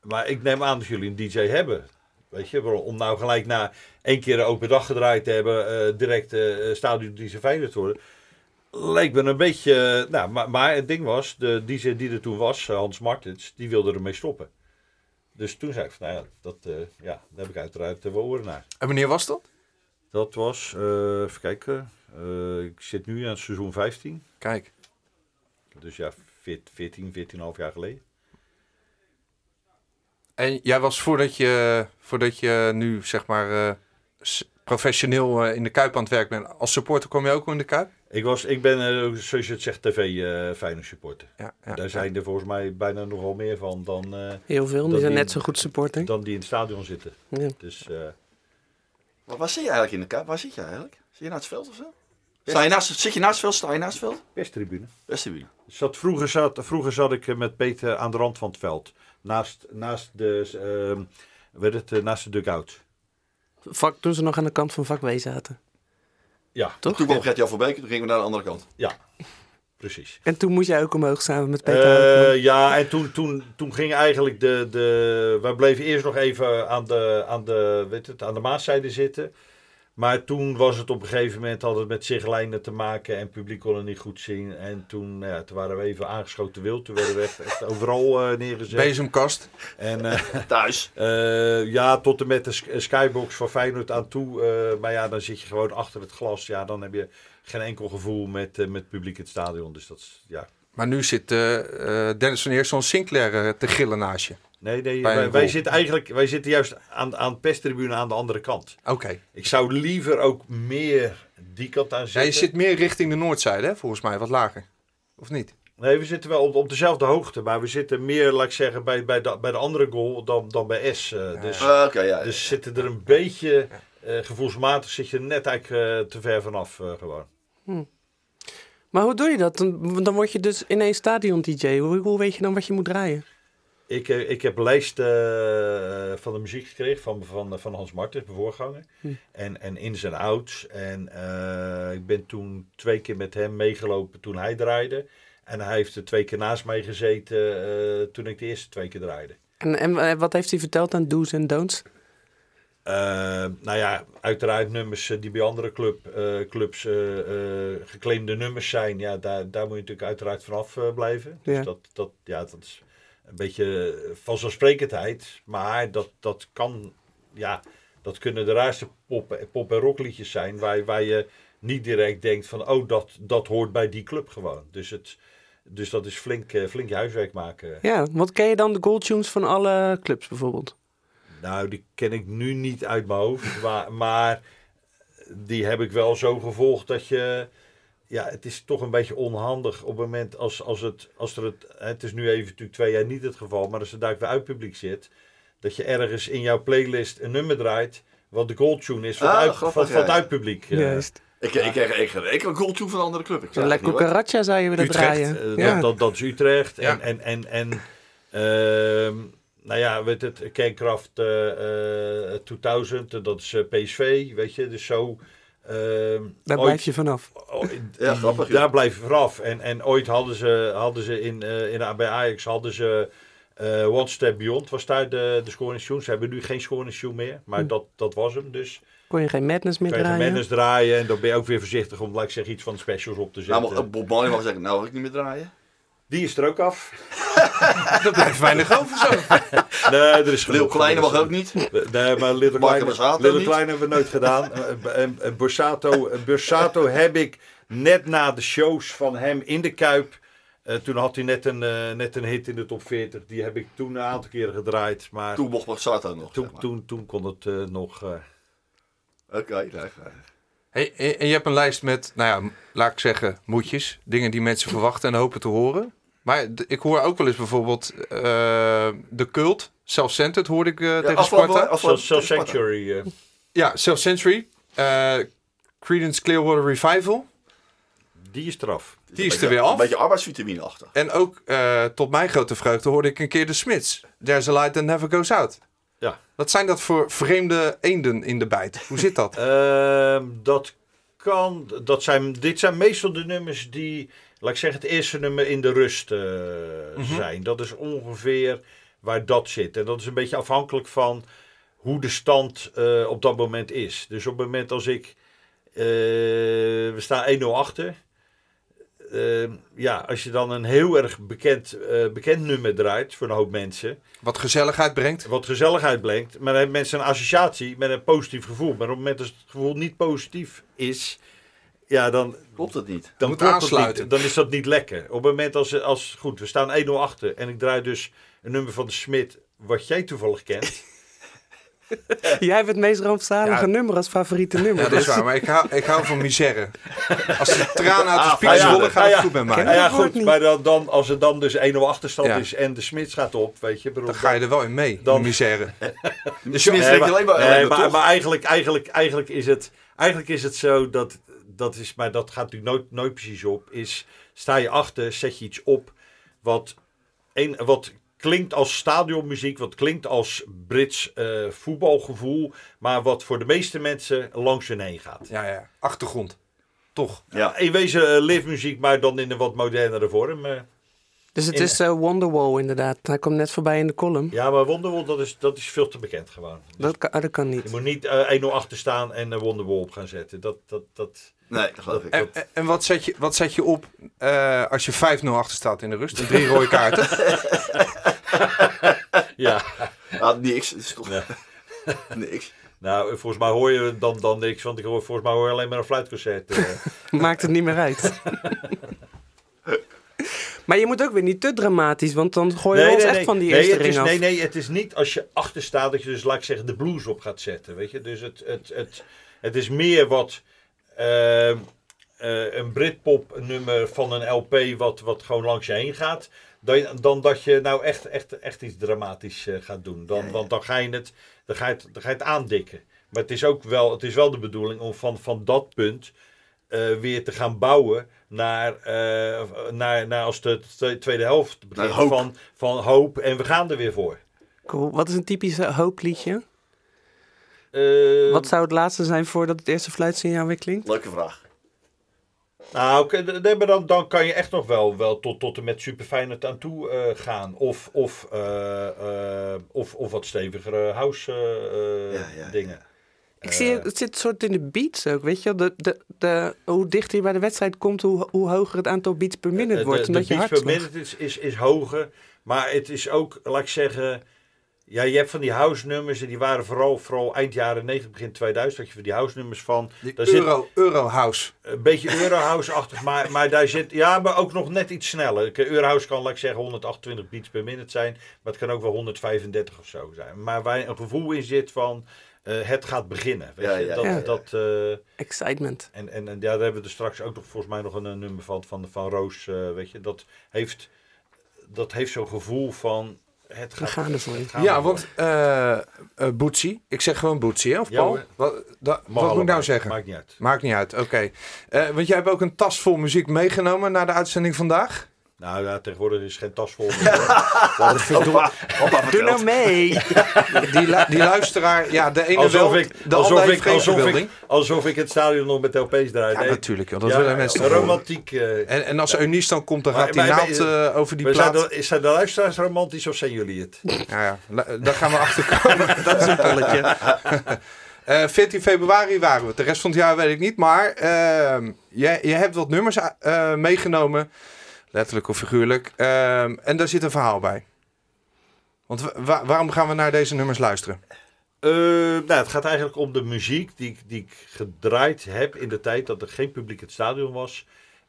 maar ik neem aan dat jullie een DJ hebben. Weet je, om nou gelijk na één keer een open dag gedraaid te hebben, eh, direct eh stadion DJ Feyenoord te worden. Leek me een beetje, nou, maar, maar het ding was, de DJ die er toen was, Hans Martens, die wilde ermee stoppen. Dus toen zei ik van, nou ja, dat, ja, daar heb ik uiteraard uh, wel oren naar. En wanneer was dat? Dat was, eh, even kijken, ik zit nu aan seizoen 15. Kijk. Dus ja, 14, 14,5 jaar geleden. En jij was voordat je, voordat je nu zeg maar eh, professioneel eh, in de Kuip aan het werk bent. Als supporter kom je ook al in de Kuip? Ik, was, ik ben, eh, zoals je het zegt, tv eh Feyenoord supporter. Ja, ja, Daar zijn er volgens mij bijna nogal meer van dan, eh, Heel veel, die Dat zijn die- net zo goed supporter. dan die in het stadion zitten. Ja. Dus eh, Maar waar zit je eigenlijk in de Kuip? Waar zit je eigenlijk? Zit je naast het veld of zo? Sta je naast, zit je naast het veld? Sta je naast het veld? perstribune. Westerbuur. Zat, vroeger, zat, vroeger zat ik met Peter aan de rand van het veld. Naast, naast, de, ehm, weet het, eh, naast de dugout. Vak, toen ze nog aan de kant van vak W zaten. Ja, Toch? Toen kwam Gert-Jan van Beek, toen gingen we naar de andere kant. ja, precies. En toen moest jij ook omhoog samen met Peter. Eh, ja, en toen, toen, toen ging eigenlijk de, de... Wij bleven eerst nog even aan de, aan de, weet het, aan de Maaszijde zitten. Maar toen was het op een gegeven moment had het met zichtlijnen te maken en het publiek kon het niet goed zien. En toen, nou ja, toen waren we even aangeschoten wild. Toen werden we echt, echt overal eh, neergezet. Bezemkast. En eh, Thuis. eh, ja, tot en met de sk- skybox van Feyenoord aan toe. eh, maar ja, dan zit je gewoon achter het glas. Ja, dan heb je geen enkel gevoel met, met het publiek in het stadion. Dus dat is, ja, Maar nu zit Dennis van Eersel Sinclair te gillen naast je. Nee, wij, wij zitten eigenlijk wij zitten juist aan, aan de pestribune aan de andere kant. Oké. Ik zou liever ook meer die kant aan Ja, zitten. je zit meer richting de noordzijde, hè? volgens mij, wat lager. Of niet? Nee, we zitten wel op, op dezelfde hoogte, maar we zitten meer, laat ik zeggen, bij, bij, de, bij de andere goal dan, dan bij S. eh, dus Ah, Oké, ja. dus zitten er een beetje, eh, gevoelsmatig zit je er net eigenlijk eh, te ver vanaf eh, gewoon. Maar hoe doe je dat? Dan, dan word je dus ineens stadion-dj. Hoe, hoe weet je dan wat je moet draaien? Ik, eh, ik heb lijst eh, van de muziek gekregen van, van, van Hans Martens, mijn voorganger. Hm. En, en ins en outs. En eh, ik ben toen twee keer met hem meegelopen toen hij draaide. En hij heeft er twee keer naast mij gezeten toen ik de eerste twee keer draaide. En, en wat heeft hij verteld aan do's en don'ts? Nou ja, uiteraard nummers die bij andere club, clubs geclaimde nummers zijn. Ja, daar, daar moet je natuurlijk uiteraard vanaf blijven. Dus Ja. dat, dat, ja, dat is een beetje vanzelfsprekendheid. Maar dat, dat kan ja, dat kunnen de raarste pop, pop- en rockliedjes zijn. Waar, waar je niet direct denkt van, oh, dat, dat hoort bij die club gewoon. Dus, het, dus dat is flink, eh, flink je huiswerk maken. Ja, wat ken je dan de goaltunes van alle clubs bijvoorbeeld? Nou, die ken ik nu niet uit mijn hoofd. Maar, maar die heb ik wel zo gevolgd dat je. Ja, het is toch een beetje onhandig op het moment als, als, het, als er het. Het is nu even natuurlijk twee jaar niet het geval, maar als het daar weer uit publiek zit. Dat je ergens in jouw playlist een nummer draait. wat de goldtune is van, Ah, het, uit, grappig, van, van het ja. uitpubliek. eh. Juist. Ik, ik, ik, ik, ik, ik een goaltune van een andere club. Ik La hoor. Cucaracha zou je willen Utrecht, draaien. Eh, ja. dat, dat, dat is Utrecht. Ja. En, en, en, en ehm, nou ja, weet het, Kernkraft eh, eh, 2000, eh, dat is eh, PSV, weet je. Dus zo... ehm, Daar ooit- blijf je vanaf. Oh, Ja, grappig, Daar blijf je vanaf. En, en ooit hadden ze, hadden ze in, eh, in, bij Ajax hadden ze eh, One Step Beyond, was daar de, de scoring tune. Ze hebben nu geen scoring tune meer, maar Hm. dat, dat was hem dus. Kon je geen Madness meer je geen draaien? Madness draaien en dan ben je ook weer voorzichtig om, laat ik zeggen, iets van de specials op te zetten. Nou, Bob Marley mag zeggen, nou wil ik niet meer draaien. Die is er ook af. Er blijft weinig over zo. Nee, er is Lil. Kleine mag ook niet. Nee, maar Little Marco Kleine. Kleine hebben we nooit gedaan. En, en Borsato, Borsato heb ik net na de shows van hem in de Kuip. eh, toen had hij net een, eh, net een hit in de top 40. Die heb ik toen een aantal keren gedraaid. Maar Toen mocht Borsato nog. toen, zeg maar. toen, toen kon het eh, nog. eh, Oké, nee. Hey, en en je hebt een lijst met, nou ja, laat ik zeggen, moedjes. Dingen die mensen verwachten en hopen te horen. Maar ik hoor ook wel eens bijvoorbeeld eh, de cult. Self-centered hoorde ik eh, tegen afgelopen- Sparta. afgelopen- Self Sparta. Sanctuary. eh, Ja, Self-century. eh Creedence Clearwater Revival. die is eraf. Die is Een er weer beetje- af. Een beetje arbeidsvitamine achter. En ook eh, tot mijn grote vreugde hoorde ik een keer de Smiths. There's a light that never goes out. Ja. Wat zijn dat voor vreemde eenden in de bijt? Hoe zit dat? Ehm, dat kan. Dat zijn, dit zijn meestal de nummers die, laat ik zeggen, het eerste nummer in de rust eh, zijn. Dat is ongeveer waar dat zit. En dat is een beetje afhankelijk van hoe de stand eh, op dat moment is. Dus op het moment als ik. eh, we staan 1-0 achter. Ehm, ja, als je dan een heel erg bekend, eh, bekend nummer draait voor een hoop mensen Wat gezelligheid brengt? wat gezelligheid brengt. Maar dan hebben mensen een associatie met een positief gevoel. Maar op het moment dat het gevoel niet positief is, ja, dan, Klopt het niet? dan, Moet klopt het aansluiten. niet. dan is dat niet lekker. Op het moment als, als goed, we staan 1-0 achter en ik draai dus een nummer van de Smit, wat jij toevallig kent. Jij hebt het meest rampzalige Ja. nummer als favoriete nummer. Ja, dat is dus- waar. Maar ik hou, ik hou van misère. Als de tranen uit de Ah, spiegel ja, rollen, gaat ah, het ja. goed met mij. Nou ja, goed, niet. maar dan, dan, als er dan dus 1-0 achterstand Ja. is en de Smits gaat op, weet je. bedoel, Dan ga je er wel in mee, Dan- misère. De Smith Nee, maar, je alleen maar, nee, maar, maar eigenlijk, eigenlijk, eigenlijk, is het, eigenlijk is het zo dat, dat is, maar dat gaat natuurlijk nooit, nooit precies op, is sta je achter, zet je iets op wat, een, wat klinkt als stadionmuziek, wat klinkt als Brits eh, voetbalgevoel, maar wat voor de meeste mensen langs hun heen gaat. Ja, ja. Achtergrond. Toch. Ja, in wezen eh, live muziek, maar dan in een wat modernere vorm. eh. Dus het In- is eh, Wonderwall inderdaad. Hij komt net voorbij in de column. ja, maar Wonderwall, dat is, dat is veel te bekend gewoon. Dat kan, ah, dat kan Je niet. moet niet eh 1-0 achter staan en een Wonderwall op gaan zetten. Dat, dat, dat, Nee, dat geloof ik. En, en- en wat, zet je, wat zet je op eh, als je 5-0 achter staat in de rust? En drie rode kaarten. ja. Ah, niks. Het is toch Nee. niks. Nou, volgens mij hoor je dan, dan niks, want ik hoor, volgens mij hoor je alleen maar een fluitconcert. eh. Maakt het niet meer uit. maar je moet ook weer niet te dramatisch, want dan gooi je ons echt van die nee, eerste het ring is, af. nee, nee, het is niet als je achter staat dat je dus, laat ik zeggen, de blues op gaat zetten. Weet je? Dus het, het, het, het is meer wat ehm, eh, een Britpop nummer van een LP wat, wat gewoon langs je heen gaat. Dan, dan dat je nou echt, echt, echt iets dramatisch eh, gaat doen. Dan, Want dan ga, je het, dan, ga je het, dan ga je het aandikken. Maar het is ook wel, het is wel de bedoeling om van, van dat punt eh, weer te gaan bouwen naar, eh, naar, naar als de twe- tweede helft begint hoop. van, van hoop en we gaan er weer voor. Cool. Wat is een typisch hoopliedje? Eh, Wat zou het laatste zijn voordat het eerste fluitsignaal weer klinkt? Leuke vraag. Nou, nee, maar dan, dan kan je echt nog wel, wel tot, tot en met super Feyenoord aan toe eh, gaan. Of, of, eh, eh, of, of wat stevigere house eh, eh, Ja, ja, dingen. Ik zie het, zit soort in de beats ook, weet je wel? De, de, de, hoe dichter je bij de wedstrijd komt, hoe, hoe hoger het aantal beats per minute wordt. de, de je beats per minute is, is, is hoger. Maar het is ook, laat ik zeggen... Ja, je hebt van die house nummers en die waren vooral, vooral eind jaren 90, begin 2000. Dat je van die house nummers van. daar zit Euro, Eurohouse. een beetje Eurohouse-achtig, maar, maar daar zit. Ja, maar ook nog net iets sneller. Eurohouse kan, laat ik zeggen, 128 beats per minute zijn. Maar het kan ook wel 135 of zo zijn. Maar waar een gevoel in zit van. eh, het gaat beginnen. Weet Ja, je? ja, dat, ja, dat, eh, Excitement. en, en, en ja, daar hebben we er straks ook nog volgens mij nog een, nummer van, van, van Roos. eh, weet je, dat heeft, dat heeft zo'n gevoel van. Het gaat, gaan ervoor. het gaat Ja, want Boetsie, ik zeg gewoon Boetsie, hè? Of Ja, Paul? wat da- wat moet ik nou zeggen? Maakt niet uit. Maakt niet uit, oké. Eh, want jij hebt ook een tas vol muziek meegenomen naar de uitzending vandaag. Nou ja, tegenwoordig is geen tas vol. Doe nou mee! Die, lu- die luisteraar, ja, de ene alsof wel, ik, de alsof, ik, alsof, ik, alsof ik het stadion nog met LP's draai. Ja, Nee. natuurlijk, joh, dat Ja, willen mensen. Romantiek. eh, En, en als Eunice dan komt, dan Maar- gaat die maar- naald eh, over die maar zijn, plaat. de, zijn de luisteraars romantisch of zijn jullie het? Ja, ja, la- daar gaan we achter komen. dat is een polletje. Eh 14 februari waren we. De rest van het jaar weet ik niet. Maar ehm, je, je hebt wat nummers eh, meegenomen. Letterlijk of figuurlijk. Ehm, en daar zit een verhaal bij. Want wa- wa- waarom gaan we naar deze nummers luisteren? Eh, nou, het gaat eigenlijk om de muziek die, ik- die ik gedraaid heb in de tijd dat er geen publiek in het stadion was.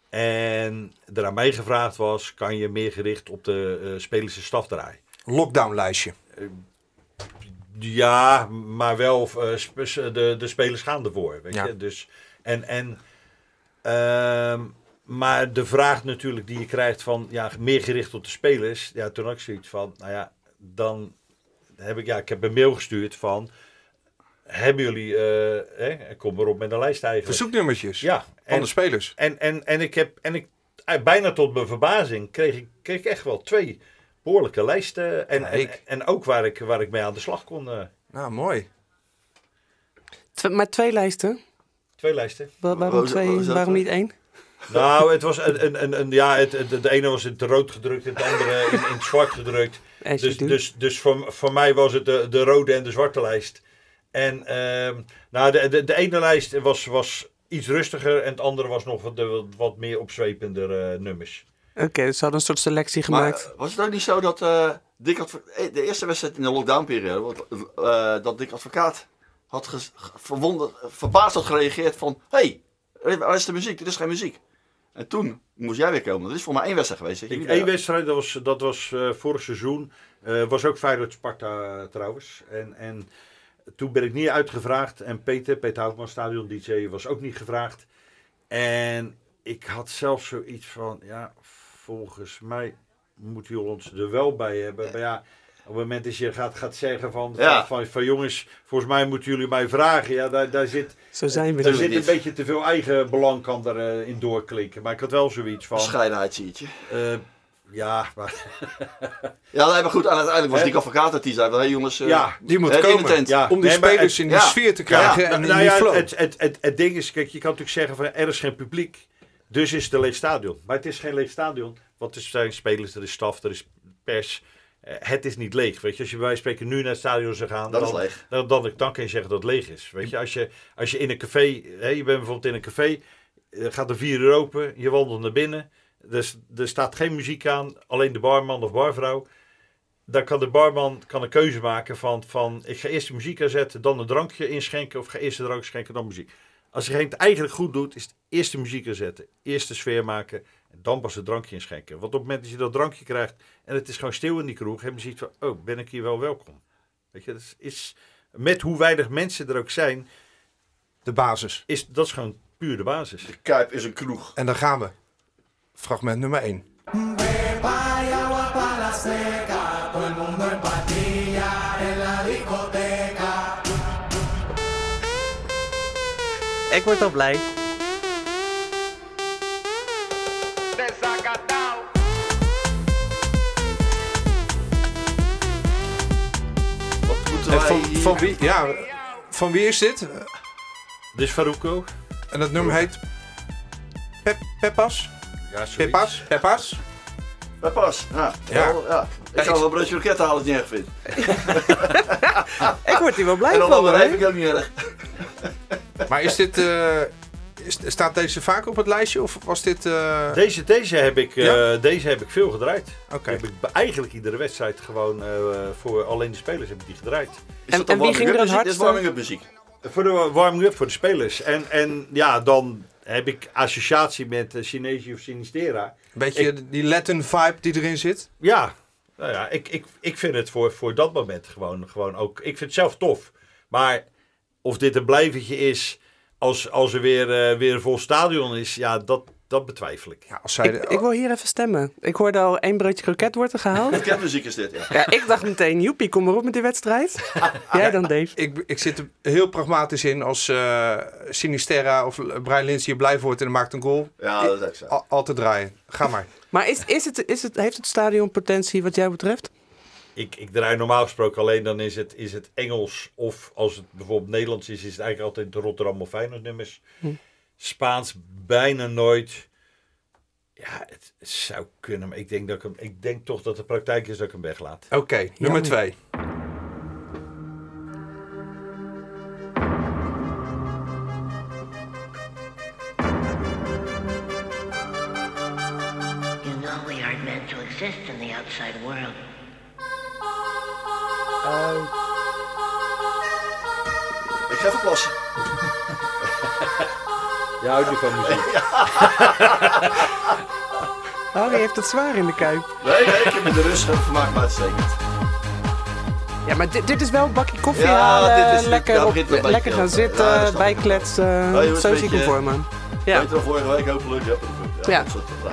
En er aan mij gevraagd was, kan je meer gericht op de eh spelerse staf draaien? Lockdownlijstje. Ja, maar wel eh, de, de spelers gaan ervoor. Weet Ja. je? Dus, en, en, ehm, maar de vraag natuurlijk die je krijgt van ja, meer gericht op de spelers. Ja, toen had ik zoiets van, nou ja, dan heb ik, ja, ik heb een mail gestuurd van, hebben jullie, eh, hè, kom maar op met een lijst eigenlijk. Verzoeknummertjes Ja, van de spelers. en, en, en ik heb, en ik, eh, bijna tot mijn verbazing kreeg ik, kreeg ik echt wel twee behoorlijke lijsten. En, en, ook waar ik, waar ik mee aan de slag kon. eh, Nou, mooi. Tw- maar twee lijsten? twee lijsten. Wa- waarom twee? Waarom niet één? Nou, het was een, een, een, een- ja, het, het- de ene was in het rood gedrukt en het andere in, in het zwart gedrukt. Dus, dus, dus voor, voor mij was het de, de rode en de zwarte lijst. En ehm, nou, de, de, de ene lijst was, was iets rustiger en het andere was nog wat, de, wat meer opzwepender eh, nummers. Oké, dus ze hadden een soort selectie Maar gemaakt. eh, was het ook niet zo dat eh, Dick Advo- de eerste wedstrijd in de lockdownperiode, eh, dat Dick Advocaat had verbaasd had gereageerd van, hé, hey, waar is de muziek? Dit is geen muziek. En toen moest jij weer komen. Dat is voor mij één wedstrijd geweest. Ik, één daar- wedstrijd, dat was, dat was eh, vorig seizoen. eh, was ook Feyenoord Sparta eh, trouwens. En, en toen ben ik niet uitgevraagd. En Peter, Peter Houtman, stadion DJ, was ook niet gevraagd. En ik had zelfs zoiets van, ja, volgens mij moet jullie ons er wel bij hebben. Maar ja, op het moment dat je gaat, gaat zeggen van, Ja. van, van, van, jongens, volgens mij moeten jullie mij vragen. Ja, daar, daar zit, Zo zijn we daar er. zit een beetje te veel eigen belang kan erin in doorklinken. Maar ik had wel zoiets van, Bescheidenheid zie je. eh, ja, maar... Ja, nee, maar goed, aan uiteindelijk was Hè? Dick Advocaat het die zei van, hé jongens, eh, Ja, Die moet hè, in de komen. tent. Ja. Om die Nee, spelers het- in die sfeer te krijgen Ja, en in nou die flow. het, het, het, het ding is, kijk, je kan natuurlijk zeggen van er is geen publiek, dus is het een leeg stadion. Maar het is geen leeg stadion, want er zijn spelers, er is staf, er is pers. Eh, het is niet leeg. Weet je, als je bij wijze van spreken nu naar het stadion zou gaan, Dat is dan, leeg. Dan, dan, dan kan je zeggen dat het leeg is. Weet je, als je, als je in een café, hè, je bent bijvoorbeeld in een café, eh, gaat de vier uur open, je wandelt naar binnen, er, er staat geen muziek aan, alleen de barman of barvrouw. Dan kan de barman kan een keuze maken van, van ik ga eerst de muziek aanzetten, dan een drankje inschenken of ga eerst de drank schenken, dan muziek. Als je het eigenlijk goed doet, is het eerst de muziek aanzetten, eerst de sfeer maken en dan pas het drankje inschenken. Want op het moment dat je dat drankje krijgt en het is gewoon stil in die kroeg, hebben ze iets van, oh, ben ik hier wel welkom? Weet je, dat is, is met hoe weinig mensen er ook zijn, De basis. is dat is gewoon puur de basis. De Kuip is een kroeg. En dan gaan we. Fragment nummer 1. Ik word al blij. Moeten En wij van, van, wie, ja, van wie is dit? Dus Faruko, En dat nummer heet Pep, Peppas? ja, zoiets. Peppas? Peppas? Bij pas. Ja. Ja. Wel, ja. Ik zou wel een broodje kroket halen als je het niet erg vindt. Ik word hier wel blij En dan van hoor. even ik ook niet erg. Maar is dit, eh, Is- Staat deze vaak op het lijstje of was dit... eh, Deze, deze, heb ik, eh, deze heb ik veel gedraaid. Heb ik eigenlijk iedere wedstrijd gewoon eh, voor alleen de spelers heb ik die gedraaid. Is En- en wie ging er het? Dit is warming-up muziek. Voor de warming-up voor de spelers. En, en ja, dan heb ik associatie met uh, Chinese of Sinistera. Beetje die Latin vibe die erin zit? Ja, nou ja, ik, ik, ik vind het voor, voor dat moment gewoon, gewoon ook. Ik vind het zelf tof. Maar of dit een blijvertje is als, als er weer, eh, weer een vol stadion is, ja, dat, dat betwijfel ik. Ja, als zij Ik, ik wil hier even stemmen. Ik hoorde al één broodje kroket wordt er gehaald. Kerkmuziek is dit, ja. Ja, ik dacht meteen, joepie, kom maar op met die wedstrijd. Jij dan, Dave? ik, ik zit er heel pragmatisch in als eh Sinisterra of Brian Lins hier blij wordt en maakt een goal. Ja, dat is echt zo. Al, al te draaien. Ga maar. Maar is, is het, is het, heeft het stadion potentie wat jou betreft? Ik, ik draai normaal gesproken alleen dan is het, is het Engels. Of als het bijvoorbeeld Nederlands is, is het eigenlijk altijd de Rotterdam of Feyenoord nummers. Spaans bijna nooit. Ja, het zou kunnen, maar ik denk, dat ik, hem, ik denk toch dat de praktijk is dat ik hem weglaat. Oké, nummer twee. You know we aren't meant to exist in the outside world. Ik ga even plassen. Je houdt niet van muziek. Harry heeft het zwaar in de kuip. Nee, nee, ik heb me de rust en vermaak me uitstekend. Ja, maar dit, dit is wel een bakje koffie Ja, halen, dit is- lekker, daar op, begint het een lekker gaan op. Ja, dat zitten, snap ik. bijkletsen. Ja, je wordt zo een zie ik hem beetje- voor me. Ja, je wel, vorige week hopelijk. Ja, Ja. dat soort praat.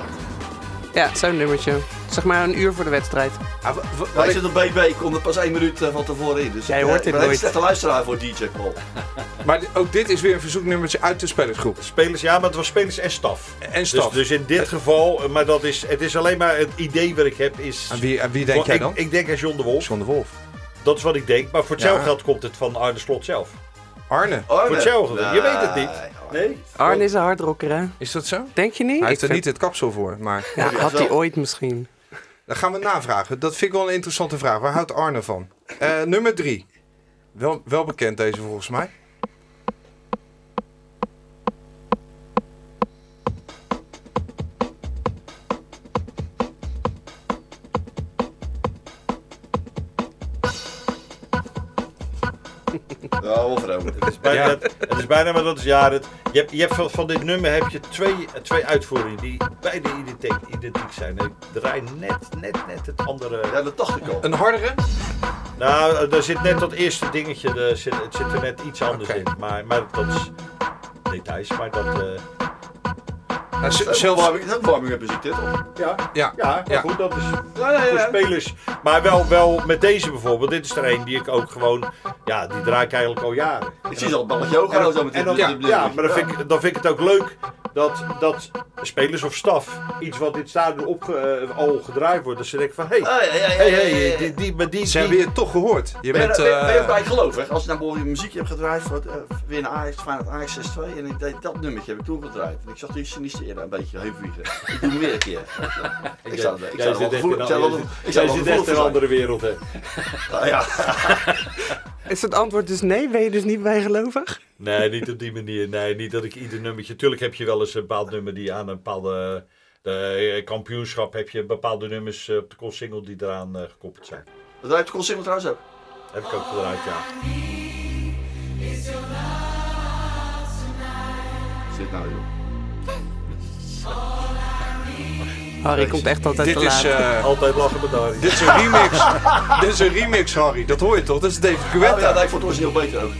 ja zo'n nummertje. Zeg maar een uur voor de wedstrijd. Ah, wa- wa- Maar wat ik ik- zit op BB, ik kom er pas één minuut eh, van tevoren in. Dus Jij ik, hoort eh, dit ik ben nooit. slechte luisteraar voor DJ Paul. maar ook dit is weer een verzoeknummertje uit de spelersgroep. Spelers, ja, maar het was spelers en staf. En staf. Dus, dus in dit geval, eh, maar dat is, het is alleen maar het idee wat ik heb is... Aan wie, aan wie denk jij ik, dan? Ik denk aan John de Wolf. John de Wolf. Dat is wat ik denk. Maar voor hetzelfde Ja. geld komt het van Arne Slot zelf. Arne. Arne. hetzelfde. Je weet het niet. Nee? Nee? Arne is een hardrocker, hè? Is dat zo? Denk je niet? Hij Ik heeft er vind- niet het kapsel voor, maar Ja, Ja, had hij ooit misschien. Dan gaan we navragen. Dat vind ik wel een interessante vraag. Waar houdt Arne van? Eh, nummer drie. Wel, wel bekend deze volgens mij. Ja, wel. Het is bijna, Ja. het is bijna maar dat is ja, het, je hebt, je hebt van, van dit nummer heb je twee, twee uitvoeringen die beide identiek, identiek zijn. Ik draai net, net, net het andere. Ja, dat dacht ik al. Een hardere? Nou, er zit net dat eerste dingetje, er zit, het zit er net iets anders in. Maar, maar dat is details, maar dat... eh, Is is warming-up muziek dit, of? ja, ja, ja, maar Ja. goed, dat is Ja, ja, voor ja. spelers. Maar wel, wel met deze bijvoorbeeld, dit is er een die ik ook gewoon, ja, die draai ik eigenlijk al jaren. Ik zie al het balletje ook En gaan dan- zo met en dit. dan- dit- dit- ja, maar dan vind, ik, dan vind ik het ook leuk dat, dat spelers of staf iets wat dit stadion op, eh, al gedraaid wordt. Dat ze denken van, hé, hey, Ah, ja, ja, ja, hey, ja, die, die, maar die, ze hebben je toch gehoord. Je Ben je, bent... ben, je- ben je ook eh, bij gelovig? Als je nou bijvoorbeeld muziekje hebt gedraaid voor het, eh, weer een Ajax, Feyenoord Ajax 6-2 en ik deed dat nummertje heb ik toen gedraaid. En ik zag die sinister een beetje heen vliegen. Ik doe hem weer een keer. Ik zou ik zou wel gevoelig- in ik zou wel- in een andere wereld, hè. Ah, Ja. Is het antwoord dus nee? Ben je dus niet bijgelovig? Nee, niet op die manier. Nee, niet dat ik ieder nummertje... Tuurlijk heb je wel eens een bepaald nummer die aan een bepaalde... De eh, kampioenschap heb je bepaalde nummers eh, op de single die eraan eh, gekoppeld zijn. Dat draait de consumer trouwens ook. Heb ik ook gedraaid, ja. Zit nou joh. Harry komt echt altijd dit te laat. is, eh, Altijd lachen met Dari. dit is een remix. dit is een remix, Harry. Dat hoor je toch? Dat is David Oh, Guetta. ja, nee, ik vond het origineel beter ook.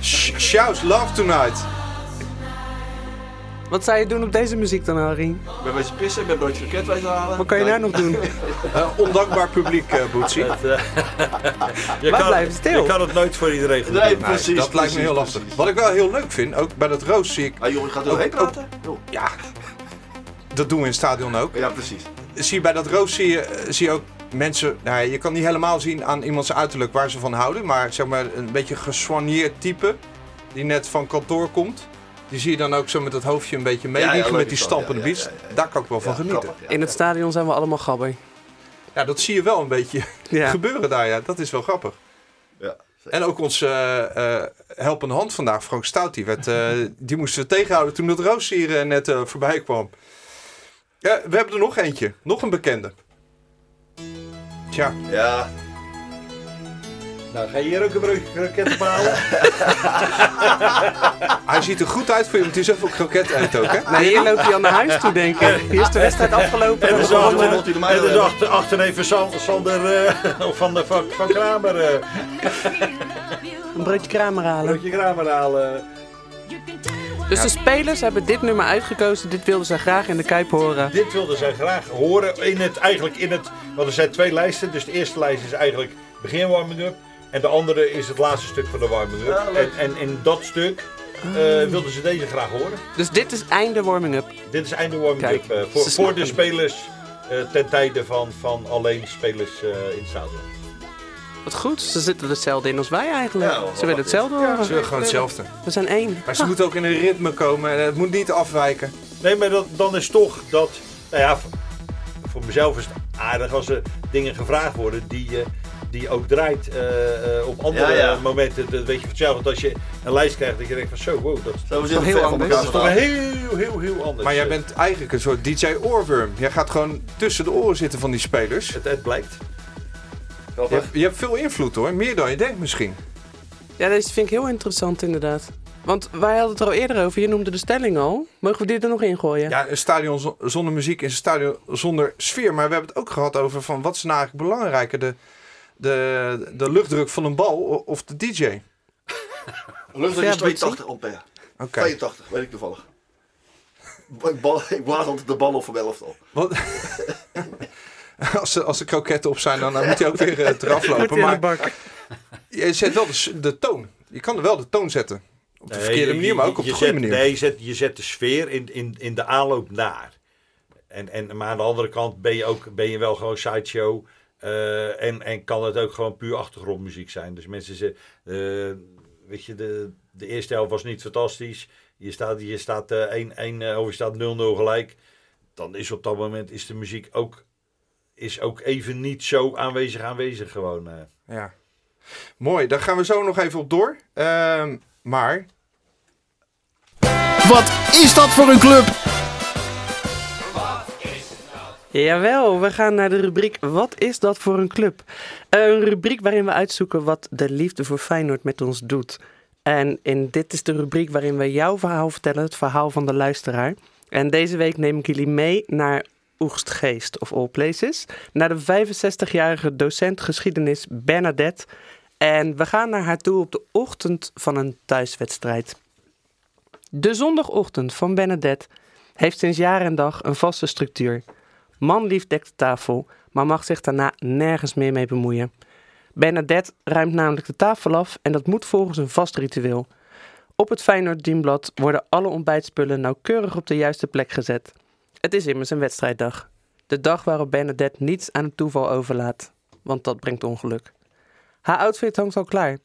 Sh- Shouts Love Tonight. Wat zou je doen op deze muziek dan, Harry? Ik ben bezig pissen, ik ben broodje wezen halen. Wat kan je Nee. daar nog doen? Eh, ondankbaar publiek, eh Boetsie. Je, Wij kan, blijven stil. je kan het nooit voor iedereen goed Nee, doen. precies. dat lijkt me heel lastig. Wat ik wel heel leuk vind, ook bij dat roos zie ik... Ah joh, je gaat er Ook- praten? Ja, dat doen we in het stadion ook. Ja, precies. Zie je bij dat roos zie je, eh, zie je ook mensen... Nou, ja, je kan niet helemaal zien aan iemands uiterlijk waar ze van houden. Maar zeg maar een beetje gesoigneerd type. Die net van kantoor komt. Die zie je dan ook zo met dat hoofdje een beetje ja, meewiegen met die stampende Ja, ja, bies. ja, ja, ja. Daar kan ik wel van Ja, genieten. grappig, ja. In het stadion zijn we allemaal gabber. Ja, dat zie je wel een beetje Ja. gebeuren daar. Ja. Dat is wel grappig. Ja. En ook onze eh, eh, helpende hand vandaag, Frank Stout, die, werd, eh, die moesten we tegenhouden toen dat Roos hier net eh, voorbij kwam. Ja, we hebben er nog eentje. Nog een bekende. Tja. Ja. Nou, ga je hier ook een broodje kroket ophalen? Hij ziet er goed uit voor iemand die zoveel kroket eet ook, hè? Nou, hier loopt hij al naar huis toe, denk ik. Hier is de wedstrijd afgelopen. En en dan achter, hij en achter, achter even San- Sander eh, of van, de, van, van Kramer. eh Een broodje kramer halen. broodje Kramer halen. Dus de spelers hebben dit nummer uitgekozen. Dit wilden ze graag in de Kuip horen. Dit wilden zij graag horen. In het, eigenlijk in het, want er zijn twee lijsten. Dus de eerste lijst is eigenlijk begin warming up. En de andere is het laatste stuk van de warming up. Ja, en, en in dat stuk eh, wilden ze deze graag horen. Dus dit is einde warming-up. Dit is einde warming Kijk, up. eh, voor, voor de spelers eh, ten tijde van, van alleen spelers eh, in het stadion. Wat goed, ze zitten er hetzelfde in als wij eigenlijk. Ja, ze willen hetzelfde horen. Ze willen gewoon hetzelfde. We zijn één. Maar ze moeten ook in een ritme komen en het moet niet afwijken. Nee, maar dat, dan is toch dat. Nou ja, voor, voor mezelf is het aardig als er dingen gevraagd worden die je die je ook draait eh, eh, op andere Ja, ja. momenten. Dat weet je vanzelf. Want als je een lijst krijgt, dat je denkt van zo, wow, dat, Zo is toch heel anders. dat is toch heel, heel, heel anders. Maar jij Eh, bent eigenlijk een soort DJ-oorworm. Jij gaat gewoon tussen de oren zitten van die spelers. Het, het blijkt. Je hebt, je hebt veel invloed hoor, meer dan je denkt misschien. Ja, deze vind ik heel interessant inderdaad. Want wij hadden het er al eerder over. Je noemde de stelling al. Mogen we die er nog in gooien? Ja, een stadion zo- zonder muziek is een stadion zonder sfeer. Maar we hebben het ook gehad over van wat is nou eigenlijk belangrijker? De, de, de luchtdruk van een bal of de DJ? Oké. Luchtdruk is 82 ampère. 82, weet ik toevallig. Ik, bal, ik blaas altijd de bal op voor mijn elftal. Wat- als, de, als de kroketten op zijn, dan, dan moet hij ook weer eh, eraf lopen. Maar je zet wel de, toon. Je kan er wel de toon zetten. Op de Nee, verkeerde je- manier, maar je- ook op je de goede zet- manier. Nee, je zet, je zet de sfeer in, in, in de aanloop naar. En, en, maar aan de andere kant ben je, ook, ben je wel gewoon sideshow. eh, en, en kan het ook gewoon puur achtergrondmuziek zijn. Dus mensen ze, eh, weet je, de, de eerste helft was niet fantastisch. Je staat, je staat, eh 1, 1, eh, of je staat 0-0 gelijk. Dan is op dat moment is de muziek ook, is ook even niet zo aanwezig aanwezig gewoon. eh. Ja. Mooi, daar gaan we zo nog even op door. Ehm, maar Wat is dat voor een club? Jawel, we gaan naar de rubriek Wat is dat voor een club? Een rubriek waarin we uitzoeken wat de liefde voor Feyenoord met ons doet. En in dit is de rubriek waarin we jouw verhaal vertellen, het verhaal van de luisteraar. En deze week neem ik jullie mee naar Oegstgeest, of all places. Naar de 65-jarige docent geschiedenis Bernadette. En we gaan naar haar toe op de ochtend van een thuiswedstrijd. De zondagochtend van Bernadette heeft sinds jaar en dag een vaste structuur. Manlief dekt de tafel, maar mag zich daarna nergens meer mee bemoeien. Bernadette ruimt namelijk de tafel af en dat moet volgens een vast ritueel. Op het Feyenoord Dienblad worden alle ontbijtspullen nauwkeurig op de juiste plek gezet. Het is immers een wedstrijddag. De dag waarop Bernadette niets aan het toeval overlaat. Want dat brengt ongeluk. Haar outfit hangt al klaar.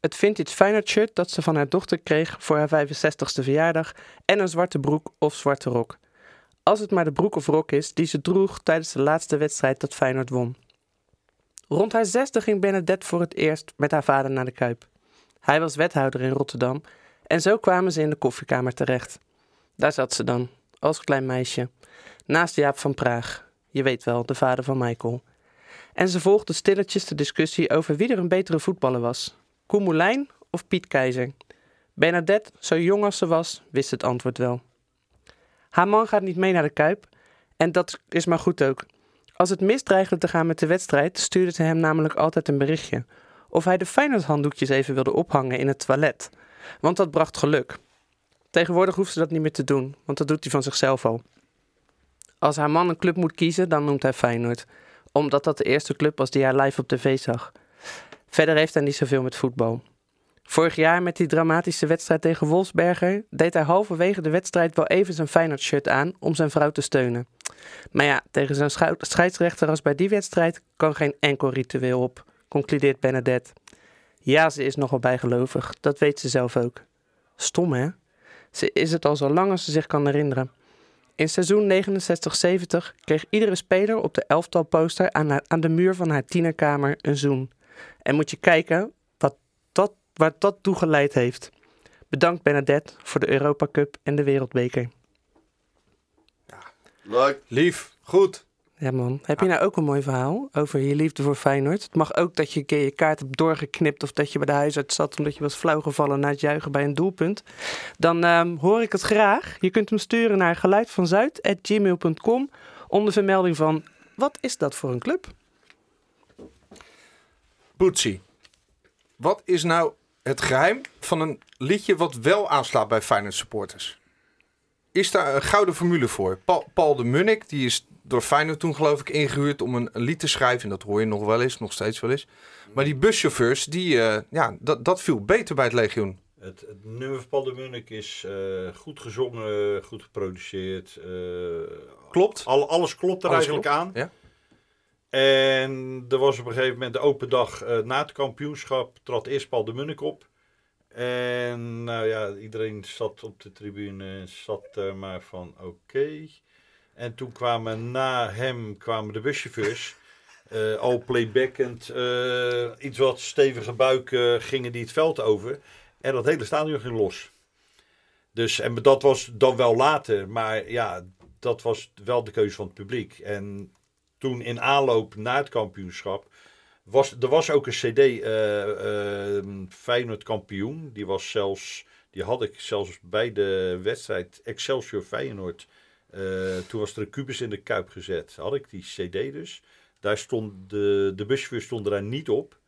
Het vintage Feyenoord shirt dat ze van haar dochter kreeg voor haar 65ste verjaardag en een zwarte broek of zwarte rok. Als het maar de broek of rok is die ze droeg tijdens de laatste wedstrijd dat Feyenoord won. Rond haar zesde ging Bernadette voor het eerst met haar vader naar de Kuip. Hij was wethouder in Rotterdam en zo kwamen ze in de koffiekamer terecht. Daar zat ze dan, als klein meisje, naast Jaap van Praag. Je weet wel, de vader van Michael. En ze volgde stilletjes de discussie over wie er een betere voetballer was. Koen Moulijn of Piet Keizer? Bernadette, zo jong als ze was, wist het antwoord wel. Haar man gaat niet mee naar de Kuip. En dat is maar goed ook. Als het misdreigde te gaan met de wedstrijd, stuurde ze hem namelijk altijd een berichtje. Of hij de Feyenoord-handdoekjes even wilde ophangen in het toilet. Want dat bracht geluk. Tegenwoordig hoeft ze dat niet meer te doen, want dat doet hij van zichzelf al. Als haar man een club moet kiezen, dan noemt hij Feyenoord. Omdat dat de eerste club was die hij live op tv zag. Verder heeft hij niet zoveel met voetbal. Vorig jaar met die dramatische wedstrijd tegen Wolfsberger deed hij halverwege de wedstrijd wel even zijn Feyenoord-shirt aan om zijn vrouw te steunen. Maar ja, tegen schou- scheidsrechter als bij die wedstrijd kan geen enkel ritueel op, concludeert Bernadette. Ja, ze is nogal bijgelovig, dat weet ze zelf ook. Stom hè? Ze is het al zo lang als ze zich kan herinneren. In seizoen 69-70 kreeg iedere speler op de elftal poster aan, haar- aan de muur van haar tienerkamer een zoen. En moet je kijken wat waar dat toe geleid heeft. Bedankt Bernadette voor de Europa Cup en de Wereldbeker. Leuk. Lief, goed. Ja man, heb je nou ook een mooi verhaal over je liefde voor Feyenoord? Het mag ook dat je een keer je kaart hebt doorgeknipt of dat je bij de huisarts zat omdat je was flauwgevallen na het juichen bij een doelpunt. Dan ehm, hoor ik het graag. Je kunt hem sturen naar geluidvanzuid.gmail.com onder vermelding van wat is dat voor een club? Boetsie, wat is nou het geheim van een liedje wat wel aanslaat bij Feyenoord supporters? Is daar een gouden formule voor? Paul, Paul de Munnik, die is door Feyenoord toen geloof ik ingehuurd om een, een lied te schrijven. En dat hoor je nog wel eens, nog steeds wel eens. Maar die buschauffeurs, die, eh, ja, dat, dat viel beter bij het legioen. Het, het nummer van Paul de Munnik is eh, goed gezongen, goed geproduceerd. eh, Klopt. Al, alles klopt er Alles eigenlijk klopt, aan. ja. En er was op een gegeven moment de open dag na het kampioenschap. Trad eerst Paul de Munnik op. En nou ja, iedereen zat op de tribune en zat er maar van oké. En toen kwamen na hem kwamen de buschauffeurs. eh al playbackend, eh, iets wat stevige buik eh, gingen die het veld over. En dat hele stadion ging los. Dus, en dat was dan wel later, maar ja, dat was wel de keuze van het publiek. En toen in aanloop naar het kampioenschap, was, er was ook een cd, eh eh, Feyenoord kampioen. Die was zelfs, die had ik zelfs bij de wedstrijd Excelsior Feyenoord. eh, toen was er een kubus in de kuip gezet. Had ik die cd dus. Daar stond de, de buschauffeurs stonden daar niet op.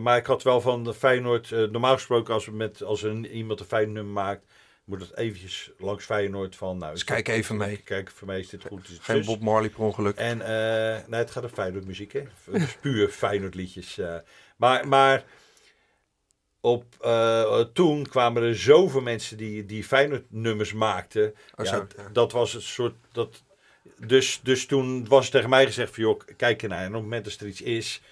Maar ik had wel van de Feyenoord, normaal gesproken als, met, als een, iemand een Feyenoord maakt, moet het eventjes langs Feyenoord van, nou... Dus kijk even mee. Kijk even mee, is dit goed? Is het Geen? Bob Marley per ongeluk. En eh, nee, het gaat om Feyenoord muziek, hè? Dus puur Feyenoord liedjes. eh. maar, maar op, eh, toen kwamen er zoveel mensen die, die Feyenoord nummers maakten. Oh, ja. Dat was een soort... Dat, dus, dus toen was tegen mij gezegd van, joh, kijk ernaar. En op het moment dat er iets is,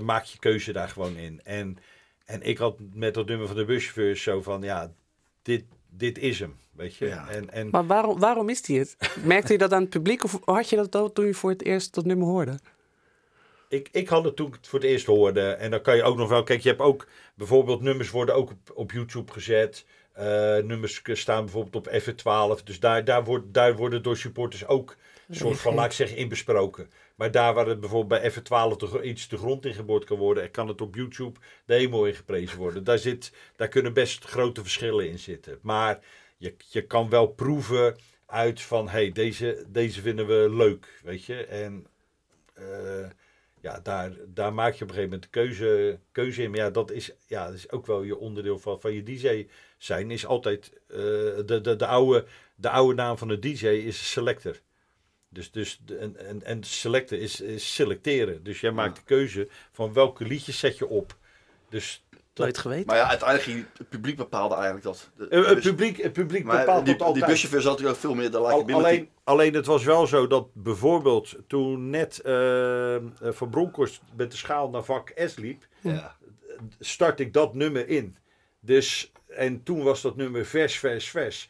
maak je keuze daar gewoon in. En, en ik had met dat nummer van de buschauffeurs zo van, ja, dit, dit is hem, weet je. En, en, Maar waarom, waarom is hij het? Merkte je dat aan het publiek of had je dat al toen je voor het eerst dat nummer hoorde? Ik, ik had het toen ik het voor het eerst hoorde. En dan kan je ook nog wel... Kijk, je hebt ook... Bijvoorbeeld nummers worden ook op, op YouTube gezet. Eh, nummers staan bijvoorbeeld op F12. Dus daar, daar, wordt, daar worden door supporters ook... een soort van, laat ik zeggen, in besproken. Maar daar waar het bijvoorbeeld bij F12 de, gro- iets de grond in geboord kan worden... kan het op YouTube de hemel in geprezen worden. Daar, zit, daar kunnen best grote verschillen in zitten. Maar je, je kan wel proeven uit van... hey, deze, deze vinden we leuk, weet je. En... eh, ja, daar, daar maak je op een gegeven moment de keuze, keuze in. Maar ja, dat is, ja, dat is ook wel je onderdeel van, van je DJ zijn. Is altijd eh, de, de, de, oude, de oude naam van de DJ is selector. Dus, dus de- en, en, en selecten is, is selecteren. Dus jij maakt de keuze van welke liedjes zet je op. Dus dat- Nooit geweten. Maar ja, uiteindelijk het publiek bepaalde eigenlijk dat. De- Eh, het publiek, het publiek maar bepaalt die, dat altijd. Die buschauffeurs had natuurlijk ook veel meer de Al- alleen, alleen het was wel zo dat bijvoorbeeld toen net eh, eh, Van Bronckhorst met de schaal naar vak S liep, Ja. start ik dat nummer in. Dus, en toen was dat nummer vers, vers, vers.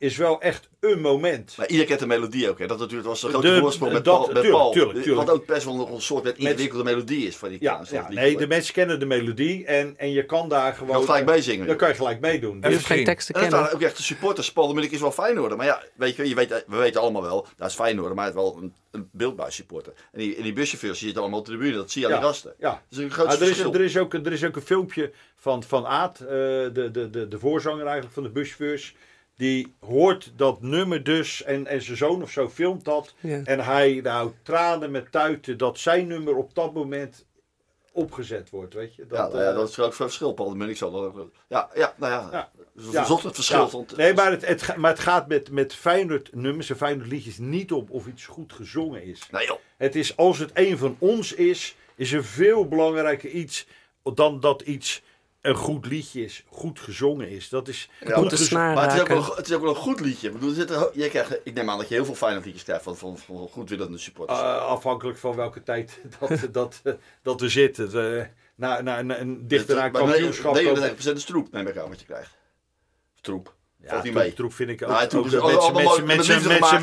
Is wel echt een moment. Maar ieder kent de melodie ook. Hè. Dat natuurlijk was een De- grote voorsprong met dat- Paul. Met tuurlijk, Paul. tuurlijk, tuurlijk. Wat ook best wel nog een soort met ingewikkelde melodie is van die Ja, nee, de mensen kennen de melodie en, en je kan daar gewoon... kan gelijk meezingen. Dan kan je gelijk meedoen. Je hoeft geen tekst te En dat kennen. waren ook echt de supporters. Paul Munnik is wel Feyenoord. Maar ja, weet je, je weet, we weten allemaal wel, dat is Feyenoord, maar hij is wel een, een beeldbuis supporter. En die, en die buschauffeurs zitten allemaal op de tribune, dat zie je aan Ja, die gasten. Ja. Dat is een groot Ah, er, is, verschil. er, is ook, er is ook een filmpje van, van Aad, eh, de, de, de, de voorzanger eigenlijk van de buschauffeurs. Die hoort dat nummer dus en, en zijn zoon of zo filmt dat. Ja. En hij nou tranen met tuiten dat zijn nummer op dat moment opgezet wordt, weet je. Dat, ja, nou ja, eh, dat is groot verschil. Paul de Munnik zal dat Ja, ja, nou ja. Ja. Het verschil. Ja. want- nee, maar het, maar het gaat met, met Feyenoord nummers en Feyenoord liedjes niet om of iets goed gezongen is. Nee joh. Het is, als het een van ons is, is er veel belangrijker iets dan dat iets een goed liedje is, goed gezongen is. Dat is Ja, goed de snaar Maar het is, wel, het is ook wel een goed liedje. Ik, bedoel, er zit een ho- jij krijgt, ik neem aan dat je heel veel Feyenoord liedjes krijgt van, van, van goedwillende supporters. eh, afhankelijk van welke tijd dat, dat, dat we zitten. Eh, na, na, na, een dichter naar een Maar kampioenschap. 99% komen- is troep, neem ik aan wat je krijgt. Troep. Ja, Valt niet troep, mee. troep vind ik ook. Nou, ook allemaal- mensen, mensen, met mensen,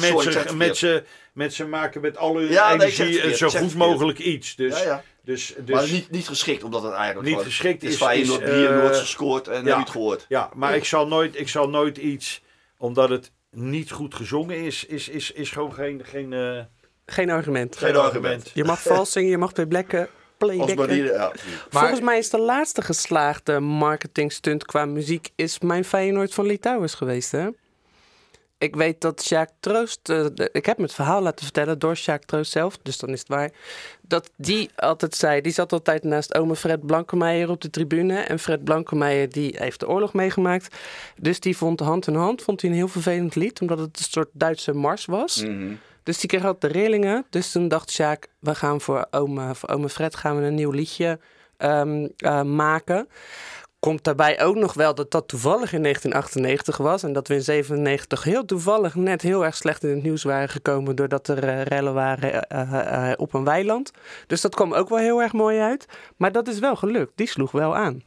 mensen, het mensen maken met al hun Ja, nee, het energie verkeerd, zo goed het mogelijk iets. Dus, Ja, ja. dus, dus maar niet, niet geschikt, omdat het eigenlijk Niet geschikt het is Feyenoord, is, hier Noord gescoord en heb je het gehoord. Ja, maar ik zal nooit, ik zal nooit iets, omdat het niet goed gezongen is, is, is, is gewoon geen, geen, eh, Geen argument. geen argument. Je mag vals zingen, je mag playbacken. Als playbacken. Marine, ja. Volgens mij is de laatste geslaagde marketingstunt qua muziek is mijn Feyenoord van Litouwers geweest, hè? Ik weet dat Sjaak Troost, eh, de- ik heb me het verhaal laten vertellen door Sjaak Troost zelf, dus dan is het waar, dat die altijd zei, die zat altijd naast ome Fred Blankemeijer op de tribune en Fred Blankemeijer die heeft de oorlog meegemaakt, dus die vond Hand in Hand, vond hij een heel vervelend lied, omdat het een soort Duitse mars was. Mhm. Dus die kreeg altijd de rillingen. Dus toen dacht Sjaak, we gaan voor ome, voor ome Fred gaan we een nieuw liedje ehm, eh, maken. Komt daarbij ook nog wel dat dat toevallig in 1998 was. En dat we in 97 heel toevallig net heel erg slecht in het nieuws waren gekomen. Doordat er eh, rellen waren eh, op een weiland. Dus dat kwam ook wel heel erg mooi uit. Maar dat is wel gelukt. Die sloeg wel aan.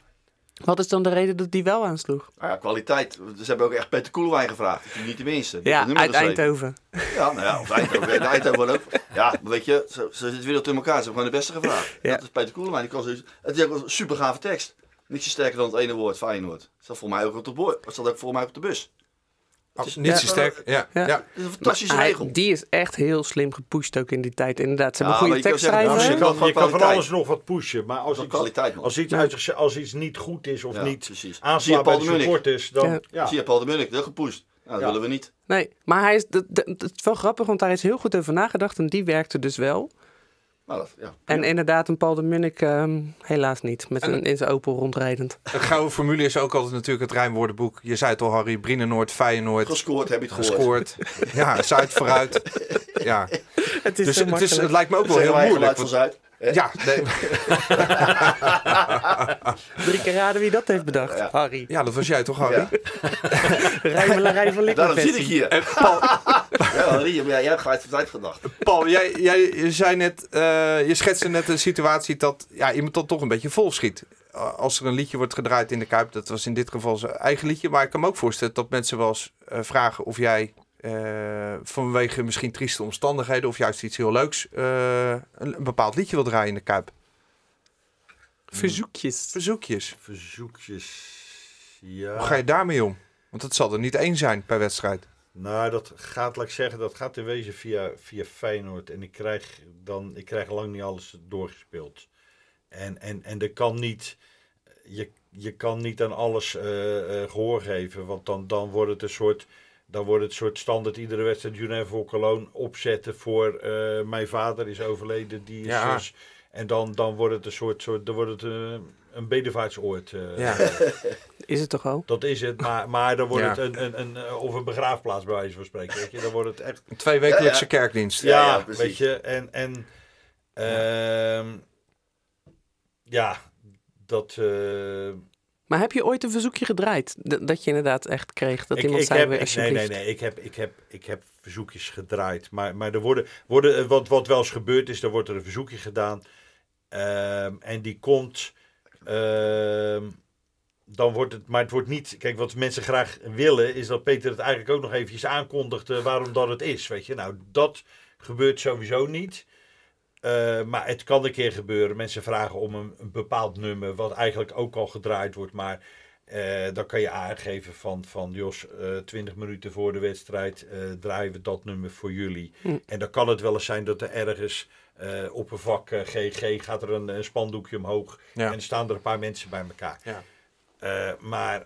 Wat is dan de reden dat die wel aansloeg? Nou ja, kwaliteit. Ze hebben ook echt Peter Koelewijn gevraagd. Niet de minste. Ja, uit geschreven. Eindhoven. Ja, nou ja, of Eindhoven. Ook. Ja, maar weet je, ze, ze zitten wereld in elkaar. Ze hebben gewoon de beste gevraagd. Ja. Dat is Peter Koelewijn. Die kan het is ook een super gave tekst. Niets sterker dan het ene woord, Feyenoord. Dat staat voor mij ook op de, dat staat ook voor mij op de bus. Oh, is- niet ja. zo sterk. Ja, Ja. ja. Het is een fantastische Maar hij- regel. die is echt heel slim gepusht ook in die tijd. Inderdaad, ze hebben goede je kan zeggen, tekstschrijver. je dat kan, je kan van alles nog wat pushen, maar als Dat iets, als iets, uit als iets niet goed is of Ja, niet je aanslaat bij Munnik? supporters, dan Ja. ja. Zie je Paul de Munnik, dat gepusht. Nou, dat Ja. willen we niet. Nee, maar hij is, dat, dat, dat is wel grappig, want daar is heel goed over nagedacht en die werkte dus wel. Nou, dat, ja. En inderdaad, een Paul de Munnik ehm, helaas niet, met een, in zijn Opel rondrijdend. Een gouden formule is ook altijd natuurlijk het rijmwoordenboek. Je zei het al, Harry. Brienenoord, Feyenoord. Gescoord heb je het gehoord. Gescoord. Ja, Zuid vooruit. Ja. Het is Dus zo het, is, het lijkt me ook wel heel moeilijk. van want- Zuid. Hè? Ja, nee, Drie keer raden wie dat heeft bedacht. Ja. Harry. ja, dat was jij toch, Harry? Ja. Rijmelarij van Daarom zit ik hier. En Paul, Ja, Rie, jij hebt geluid van Zuid gedacht. Paul jij, jij je zei net, eh, je schetste net een situatie dat ja, iemand dan toch een beetje vol schiet. Uh, Als er een liedje wordt gedraaid in de Kuip, dat was in dit geval zijn eigen liedje. Maar ik kan me ook voorstellen dat mensen wel eens eh, vragen of jij eh, vanwege misschien trieste omstandigheden of juist iets heel leuks eh, een, een bepaald liedje wil draaien in de Kuip. Verzoekjes. Verzoekjes. verzoekjes. Ja. Hoe ga je daarmee om? Want het zal er niet één zijn per wedstrijd. Nou, dat gaat, laat ik zeggen, dat gaat in wezen via, via Feyenoord. En ik krijg dan, ik krijg lang niet alles doorgespeeld. En, en, en er kan niet, je, je kan niet aan alles eh, eh, gehoor geven, want dan, dan wordt het een soort, dan wordt het een soort standaard iedere wedstrijd Junevo Cologne opzetten voor eh, mijn vader is overleden, die is Ja. dus- en dan, dan wordt het een soort, soort dan wordt het een, een bedevaartsoord. eh, Ja. Is het toch al? Dat is het, maar, maar dan wordt Ja. het een, een, een, eh, of een begraafplaats bij wijze van spreken. Weet je? Dan wordt het echt Een tweewekelijkse Ja, ja. kerkdienst. ja, weet je, en, en ehm, ja, dat. Maar heb je ooit een verzoekje gedraaid? Dat je inderdaad echt kreeg dat ik, iemand ik zei heb, ik- nee, nee, nee, ik heb, ik heb, ik heb verzoekjes gedraaid, maar, maar er worden, worden eh, wat, wat wel eens gebeurd is, er wordt er een verzoekje gedaan ehm, en die komt. ehm, dan wordt het, maar het wordt niet. Kijk, wat mensen graag willen, is dat Peter het eigenlijk ook nog eventjes aankondigt eh, waarom dat het is. Weet je, nou, dat gebeurt sowieso niet. Eh, maar het kan een keer gebeuren. Mensen vragen om een, een bepaald nummer, wat eigenlijk ook al gedraaid wordt. Maar eh, dan kan je aangeven van, van Jos, eh 20 minuten voor de wedstrijd draaien we dat nummer voor jullie. Hm. En dan kan het wel eens zijn dat er ergens op een vak GG gaat er een, een spandoekje omhoog. Ja. En staan er een paar mensen bij elkaar. Ja. Maar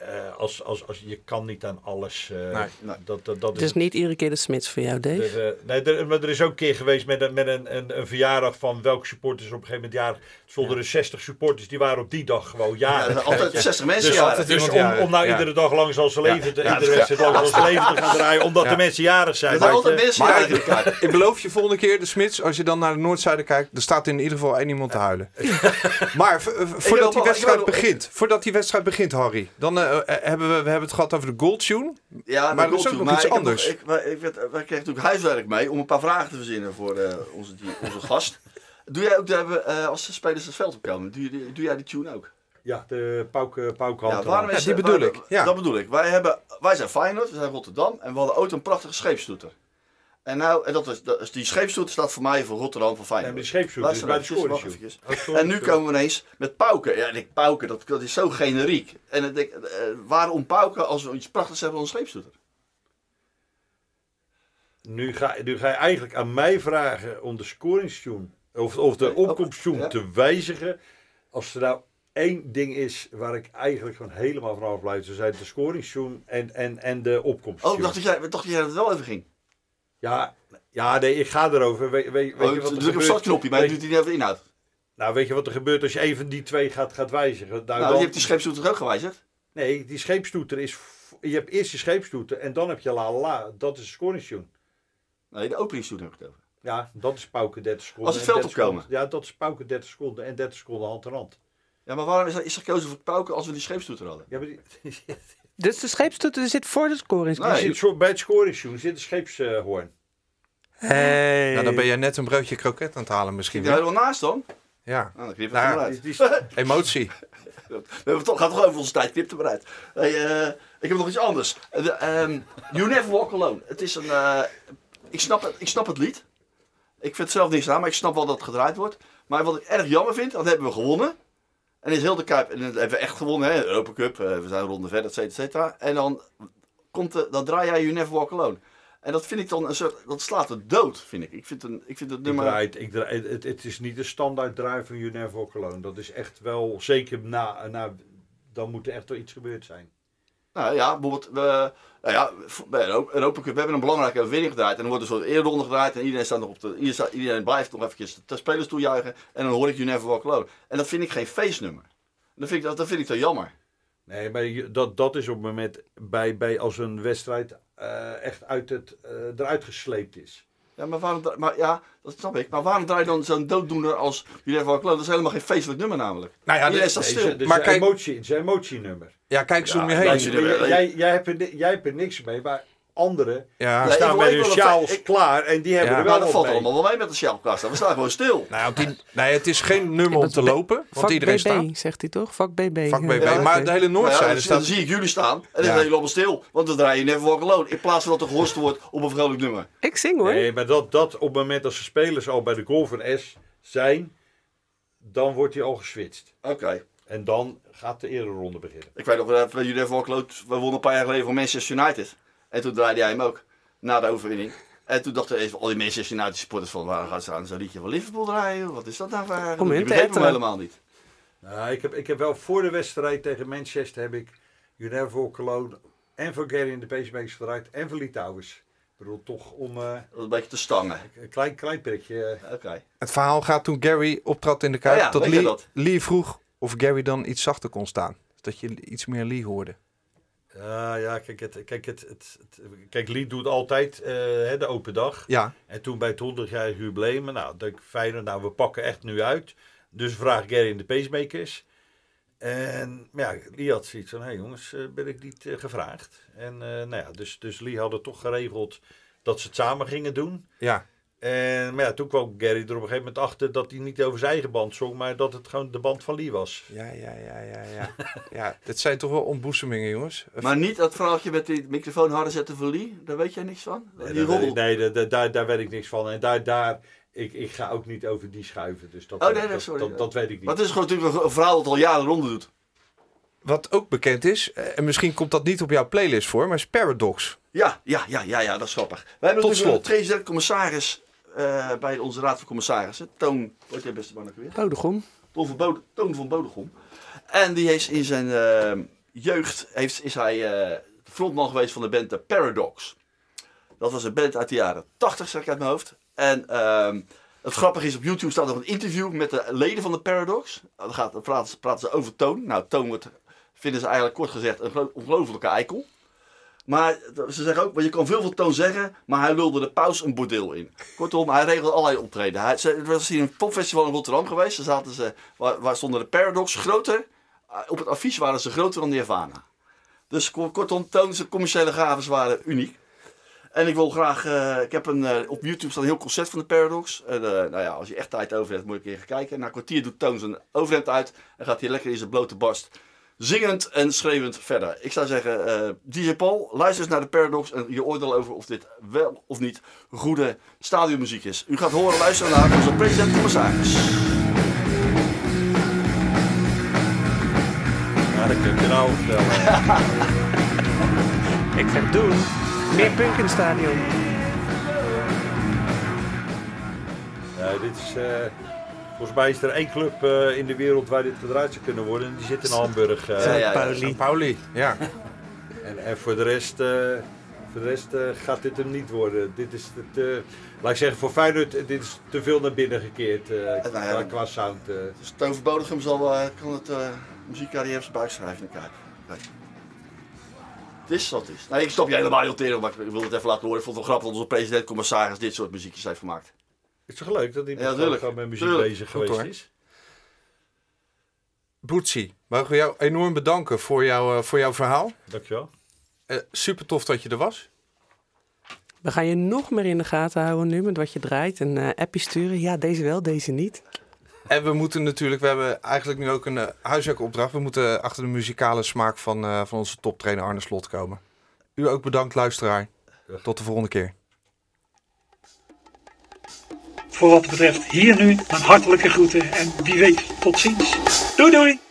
eh, als, als, als, je kan niet aan alles. eh, Nee. Nee. Dat, dat, dat is Dus niet iedere keer de smits voor jou, Dave? er, eh, nee, er, maar er is ook een keer geweest met een, met een, een, een verjaardag van welke supporters op een gegeven moment jarig. Er stonden er 60 supporters, die waren op die dag gewoon Ja, jarig. zijn altijd 60 mensen. Dus, ja. altijd dus om, om nou ja. iedere dag lang zoals ze leven, te, Ja, iedere ja. wedstrijd ze leven te gaan draaien, omdat Ja. de mensen jarig zijn. Zijn weet altijd je. mensen jarig. Ik beloof je volgende keer, de Smits, als je dan naar de Noordzijde kijkt, er staat in ieder geval één iemand te huilen. maar voordat die wedstrijd begint, voordat die wedstrijd begint, Harry, dan hebben we, we hebben het gehad over de goal tune. Ja, Maar dat er is ook nog maar iets ik anders. ik, wij, ik werd, wij kregen natuurlijk huiswerk mee om een paar vragen te verzinnen voor eh, onze, die- onze gast. Doe jij ook, de, eh, als de spelers het veld opkomen, doe, doe jij die tune ook? Ja, de Pauke, Pauke Ja, waarom is die bedoel ik, ja. Dat bedoel ik. Wij, hebben, wij zijn Feyenoord, we zijn Rotterdam en we hadden ooit een prachtige scheepstoeter. En nou, en dat is, dat is, die scheepstoeter staat voor mij voor Rotterdam van Ja, Feyenoord. maar die scheepsstoeter is bij de. Oh, sorry, En nu komen we ineens met Pauken. Ja, en ik Pauken, dat, dat is zo generiek. En dan denk ik, eh, waarom Pauken als we iets prachtigs hebben als een scheepstoeter? Nu ga, nu ga je eigenlijk aan mij vragen om de scoringstune of, of de ja. te wijzigen. Als er nou één ding is waar ik eigenlijk gewoon helemaal vanaf blijf, dan zijn de scoringstune en, en, en de opkomsttune. Oh, ik dacht dat jij, dacht dat jij dat wel even ging. Ja, ja, nee, ik ga erover. We, we, weet Oh, je wat er druk op startknopje, maar je doet niet even de inhoud. Nou, weet je wat er gebeurt als je even die twee gaat, gaat wijzigen? Nou, Nou, dan- je hebt die scheepstoeter ook gewijzigd. Nee, die scheepstoeter is... Je hebt eerst je scheepstoeter en dan heb je la la la. Dat is de scoringstune. Nee, de openingstoeter heb ik het over. Ja, dat is pauken 30 seconden. Als het veld 30 opkomen. seconden. Ja, dat is pauken 30 seconden en 30 seconden hand in hand. Ja, maar waarom is er, is er gekozen voor Pauken als we die scheepstoeter hadden? Ja, maar die, Dus de scheepstoeter zit voor de scoring. Nee. zo, bij het scoringstune zit een scheepshoorn. Hey. Nou, dan ben jij net een broodje kroket aan het halen misschien Zit helemaal naast dan? Ja, Nou, dan knip het Nou, er maar uit. Die- die- emotie. We hebben toch, gaat toch over onze tijd, knip er maar uit. Hey, eh, ik heb nog iets anders. Eh, de, ehm, you Never Walk Alone. Het is een... eh, ik, snap het, ik snap het lied. Ik vind het zelf niks aan, maar ik snap wel dat het gedraaid wordt. Maar wat ik erg jammer vind, dat hebben we gewonnen. En is heel de Kuip, en dat hebben we echt gewonnen, hè? Europa Cup, eh, we zijn ronde verder, et cetera, et cetera. En dan, komt de, dan draai jij You Never Walk Alone. En dat vind ik dan een soort, dat slaat het dood, vind ik. Ik vind, een, ik vind het nummer... draai het- ik draai, het, het is niet de standaard draai van You Never Walk Alone. Dat is echt wel, zeker na, na dan moet er echt wel iets gebeurd zijn. Nou ja, bijvoorbeeld, we, nou ja, bij Europa, Cup, we hebben een belangrijke overwinning gedraaid. En dan wordt er soort eerronde gedraaid en iedereen, staat nog op de, iedereen, blijft nog eventjes de spelers toejuichen. En dan hoor ik You Never Walk Alone. En dat vind ik geen feestnummer. Dat vind ik, dat, vind ik zo jammer. Nee, maar dat, dat is op het moment bij, bij als een wedstrijd eh, echt uit het, eh, eruit gesleept is. Ja, maar waarom, maar ja, dat snap ik. Maar waarom draai je dan zo'n dooddoener als Walk Alone? Dat is helemaal geen feestelijk nummer namelijk. Nou ja, dit- staat Nee, stil. is, Maar een kijk- emotie, het is een emotienummer. Ja, kijk Ja, om je heen. Jij, jij, hebt er, jij hebt er niks mee, maar anderen Ja. Nee, staan met ik hun sjaals ik- klaar en die hebben Ja, er Maar wel dat valt mee. allemaal wel mee met de Shellkast. We staan gewoon stil. Nou, die, nee, het is geen nummer om te lopen, want Vak iedereen BB, staat. zegt hij toch? Vak BB. Vak BB. Ja, maar de hele Nou ja, Noordzijde dan, staat... dan zie ik jullie staan en dan Ja. zijn jullie allemaal stil. Want dan draai je Never Walk Alone. In plaats van dat er gehorst wordt op een vrolijk nummer. Ik zing hoor. Nee, maar dat, dat op het moment dat de spelers al bij de goal van S zijn, dan wordt hij al geswitcht. Oké. En dan gaat de eerste ronde beginnen. Ik weet nog, jullie hebben Walk we wonnen een paar jaar geleden van Manchester United. En toen draaide jij hem ook, na de overwinning. En toen dachten even al die Manchester United supporters van, waar gaat ze aan zo'n liedje van Liverpool draaien? Wat is dat nou voor... Om in begrepen hem helemaal niet. Nou, ik, heb, ik heb wel voor de wedstrijd tegen Manchester heb ik You Never Walk Alone en voor Gary in de pacemakers gedraaid en voor Lee Towers. Ik bedoel, toch om eh, een beetje te stangen. een klein, klein prikje. eh, Oké. Het verhaal gaat toen Gary optrad in de Kuip, Oh ja, dat Lee, dat? Lee vroeg of Gary dan iets zachter kon staan. Dat je iets meer Lee hoorde. Ja, ja, kijk, het, kijk, het, het, het- kijk, Lee doet altijd eh, hè, de open dag. Ja, En toen bij het 100-jarig jubileum, nou, denk ik Feyenoord, nou, we pakken echt nu uit. Dus vraag Gary in de pacemakers. En ja, Lee had zoiets van, hé hey jongens, eh, ben ik niet eh, gevraagd? En nou ja, dus, dus Lee had het toch geregeld dat ze het samen gingen doen. ja. En maar ja, toen kwam Gary er op een gegeven moment achter dat hij niet over zijn eigen band zong, maar dat het gewoon de band van Lee was. Ja, ja, ja, ja, ja. ja, dit zijn toch wel ontboezemingen, jongens. Maar niet dat verhaaltje met die microfoon harder zetten voor Lee. Daar weet jij niks van? Nee, die daar, weet roddel. ik- nee daar, daar, daar, daar weet ik niks van. En daar, daar, ik, ik ga ook niet over die schuiven. Dus dat, Oh, nee, nee, dat, sorry. dat, dat weet ik niet. Maar het is gewoon natuurlijk een- verhaal dat al jaren ronde doet. Wat ook bekend is, eh, en misschien komt dat niet op jouw playlist voor, maar is Paradox. Ja, ja, ja, ja, ja, dat is grappig. Wij hebben Tot natuurlijk slot. een president commissaris eh, bij onze raad van commissarissen. Toon, wat je beste man ook weer? Bodegom. Toon van, Bode, Toon van Bodegom. En die heeft in zijn eh, jeugd heeft, is hij eh, de frontman geweest van de band The Paradox. Dat was een band uit de jaren 80, zeg ik uit mijn hoofd. En ehm, het grappige is, op YouTube staat nog een interview met de leden van de Paradox. Dan, gaat, dan praten, ze- praten ze over Toon. Nou, Toon wordt, vinden ze eigenlijk kort gezegd een gelo- ongelofelijke eikel. Maar ze zeggen ook, want je kan veel van Toon zeggen, maar hij lulde de paus een bordeel in. Kortom, hij regelde allerlei optreden. Hij, ze, er was hier een popfestival in Rotterdam geweest. Daar zaten ze, waar, waar stonden de Paradox groter. eh, Op het affiche waren ze groter dan Nirvana. Dus ko- kortom, Toon zijn commerciële gaven waren uniek. En ik wil graag, eh, ik heb een, eh, op YouTube staat een heel concert van de Paradox. En, nou ja, als je echt tijd over hebt, moet je een keer gaan kijken. Na een kwartier doet Toon zijn overhemd uit en gaat hij lekker in zijn blote barst zingend en schreeuwend verder. Ik zou zeggen, eh, DJ Paul, luister eens naar de Paradox en je oordeel over of dit wel of niet goede stadionmuziek is. U gaat horen luisteren naar onze president-commissaris. Ja, dat kun je nou vertellen. Ik ga het doen. Meer punk in het stadion. Ja, dit is, eh, volgens mij is er één club eh, in de wereld waar dit gedraaid zou kunnen worden. En die zit in Hamburg. eh. Ja, ja, ja. Pauli. Pauli, ja. En, en voor de rest, eh, voor de rest eh, gaat dit hem niet worden. Dit is het, laat ik zeggen, voor Feyenoord, dit is te veel naar binnen gekeerd ja, qua, qua sound. Dus Toon zal, eh, kan het eh muziekcarrière zijn buik schrijven in de Kuip. Kijk. Het is wat het is. Nee, ik stop je helemaal niet op maar ik wil het even laten horen. Ik vond het wel grappig dat onze president-commissaris dit soort muziekjes heeft gemaakt. Het is toch leuk dat hij Ja, gewoon met muziek Tuurlijk. bezig Goed, geweest hoor. is? Boetsie, mogen we jou enorm bedanken voor, jou, eh, voor jouw verhaal. Dankjewel. Eh, super tof dat je er was. We gaan je nog meer in de gaten houden nu met wat je draait. En eh appje sturen. Ja, deze wel, deze niet. En we moeten natuurlijk, we hebben eigenlijk nu ook een eh, huiswerkopdracht. We moeten achter de muzikale smaak van, eh, van onze toptrainer Arne Slot komen. U ook bedankt, luisteraar. Tot de volgende keer. Voor wat betreft hier nu een hartelijke groeten en wie weet tot ziens. Doei doei!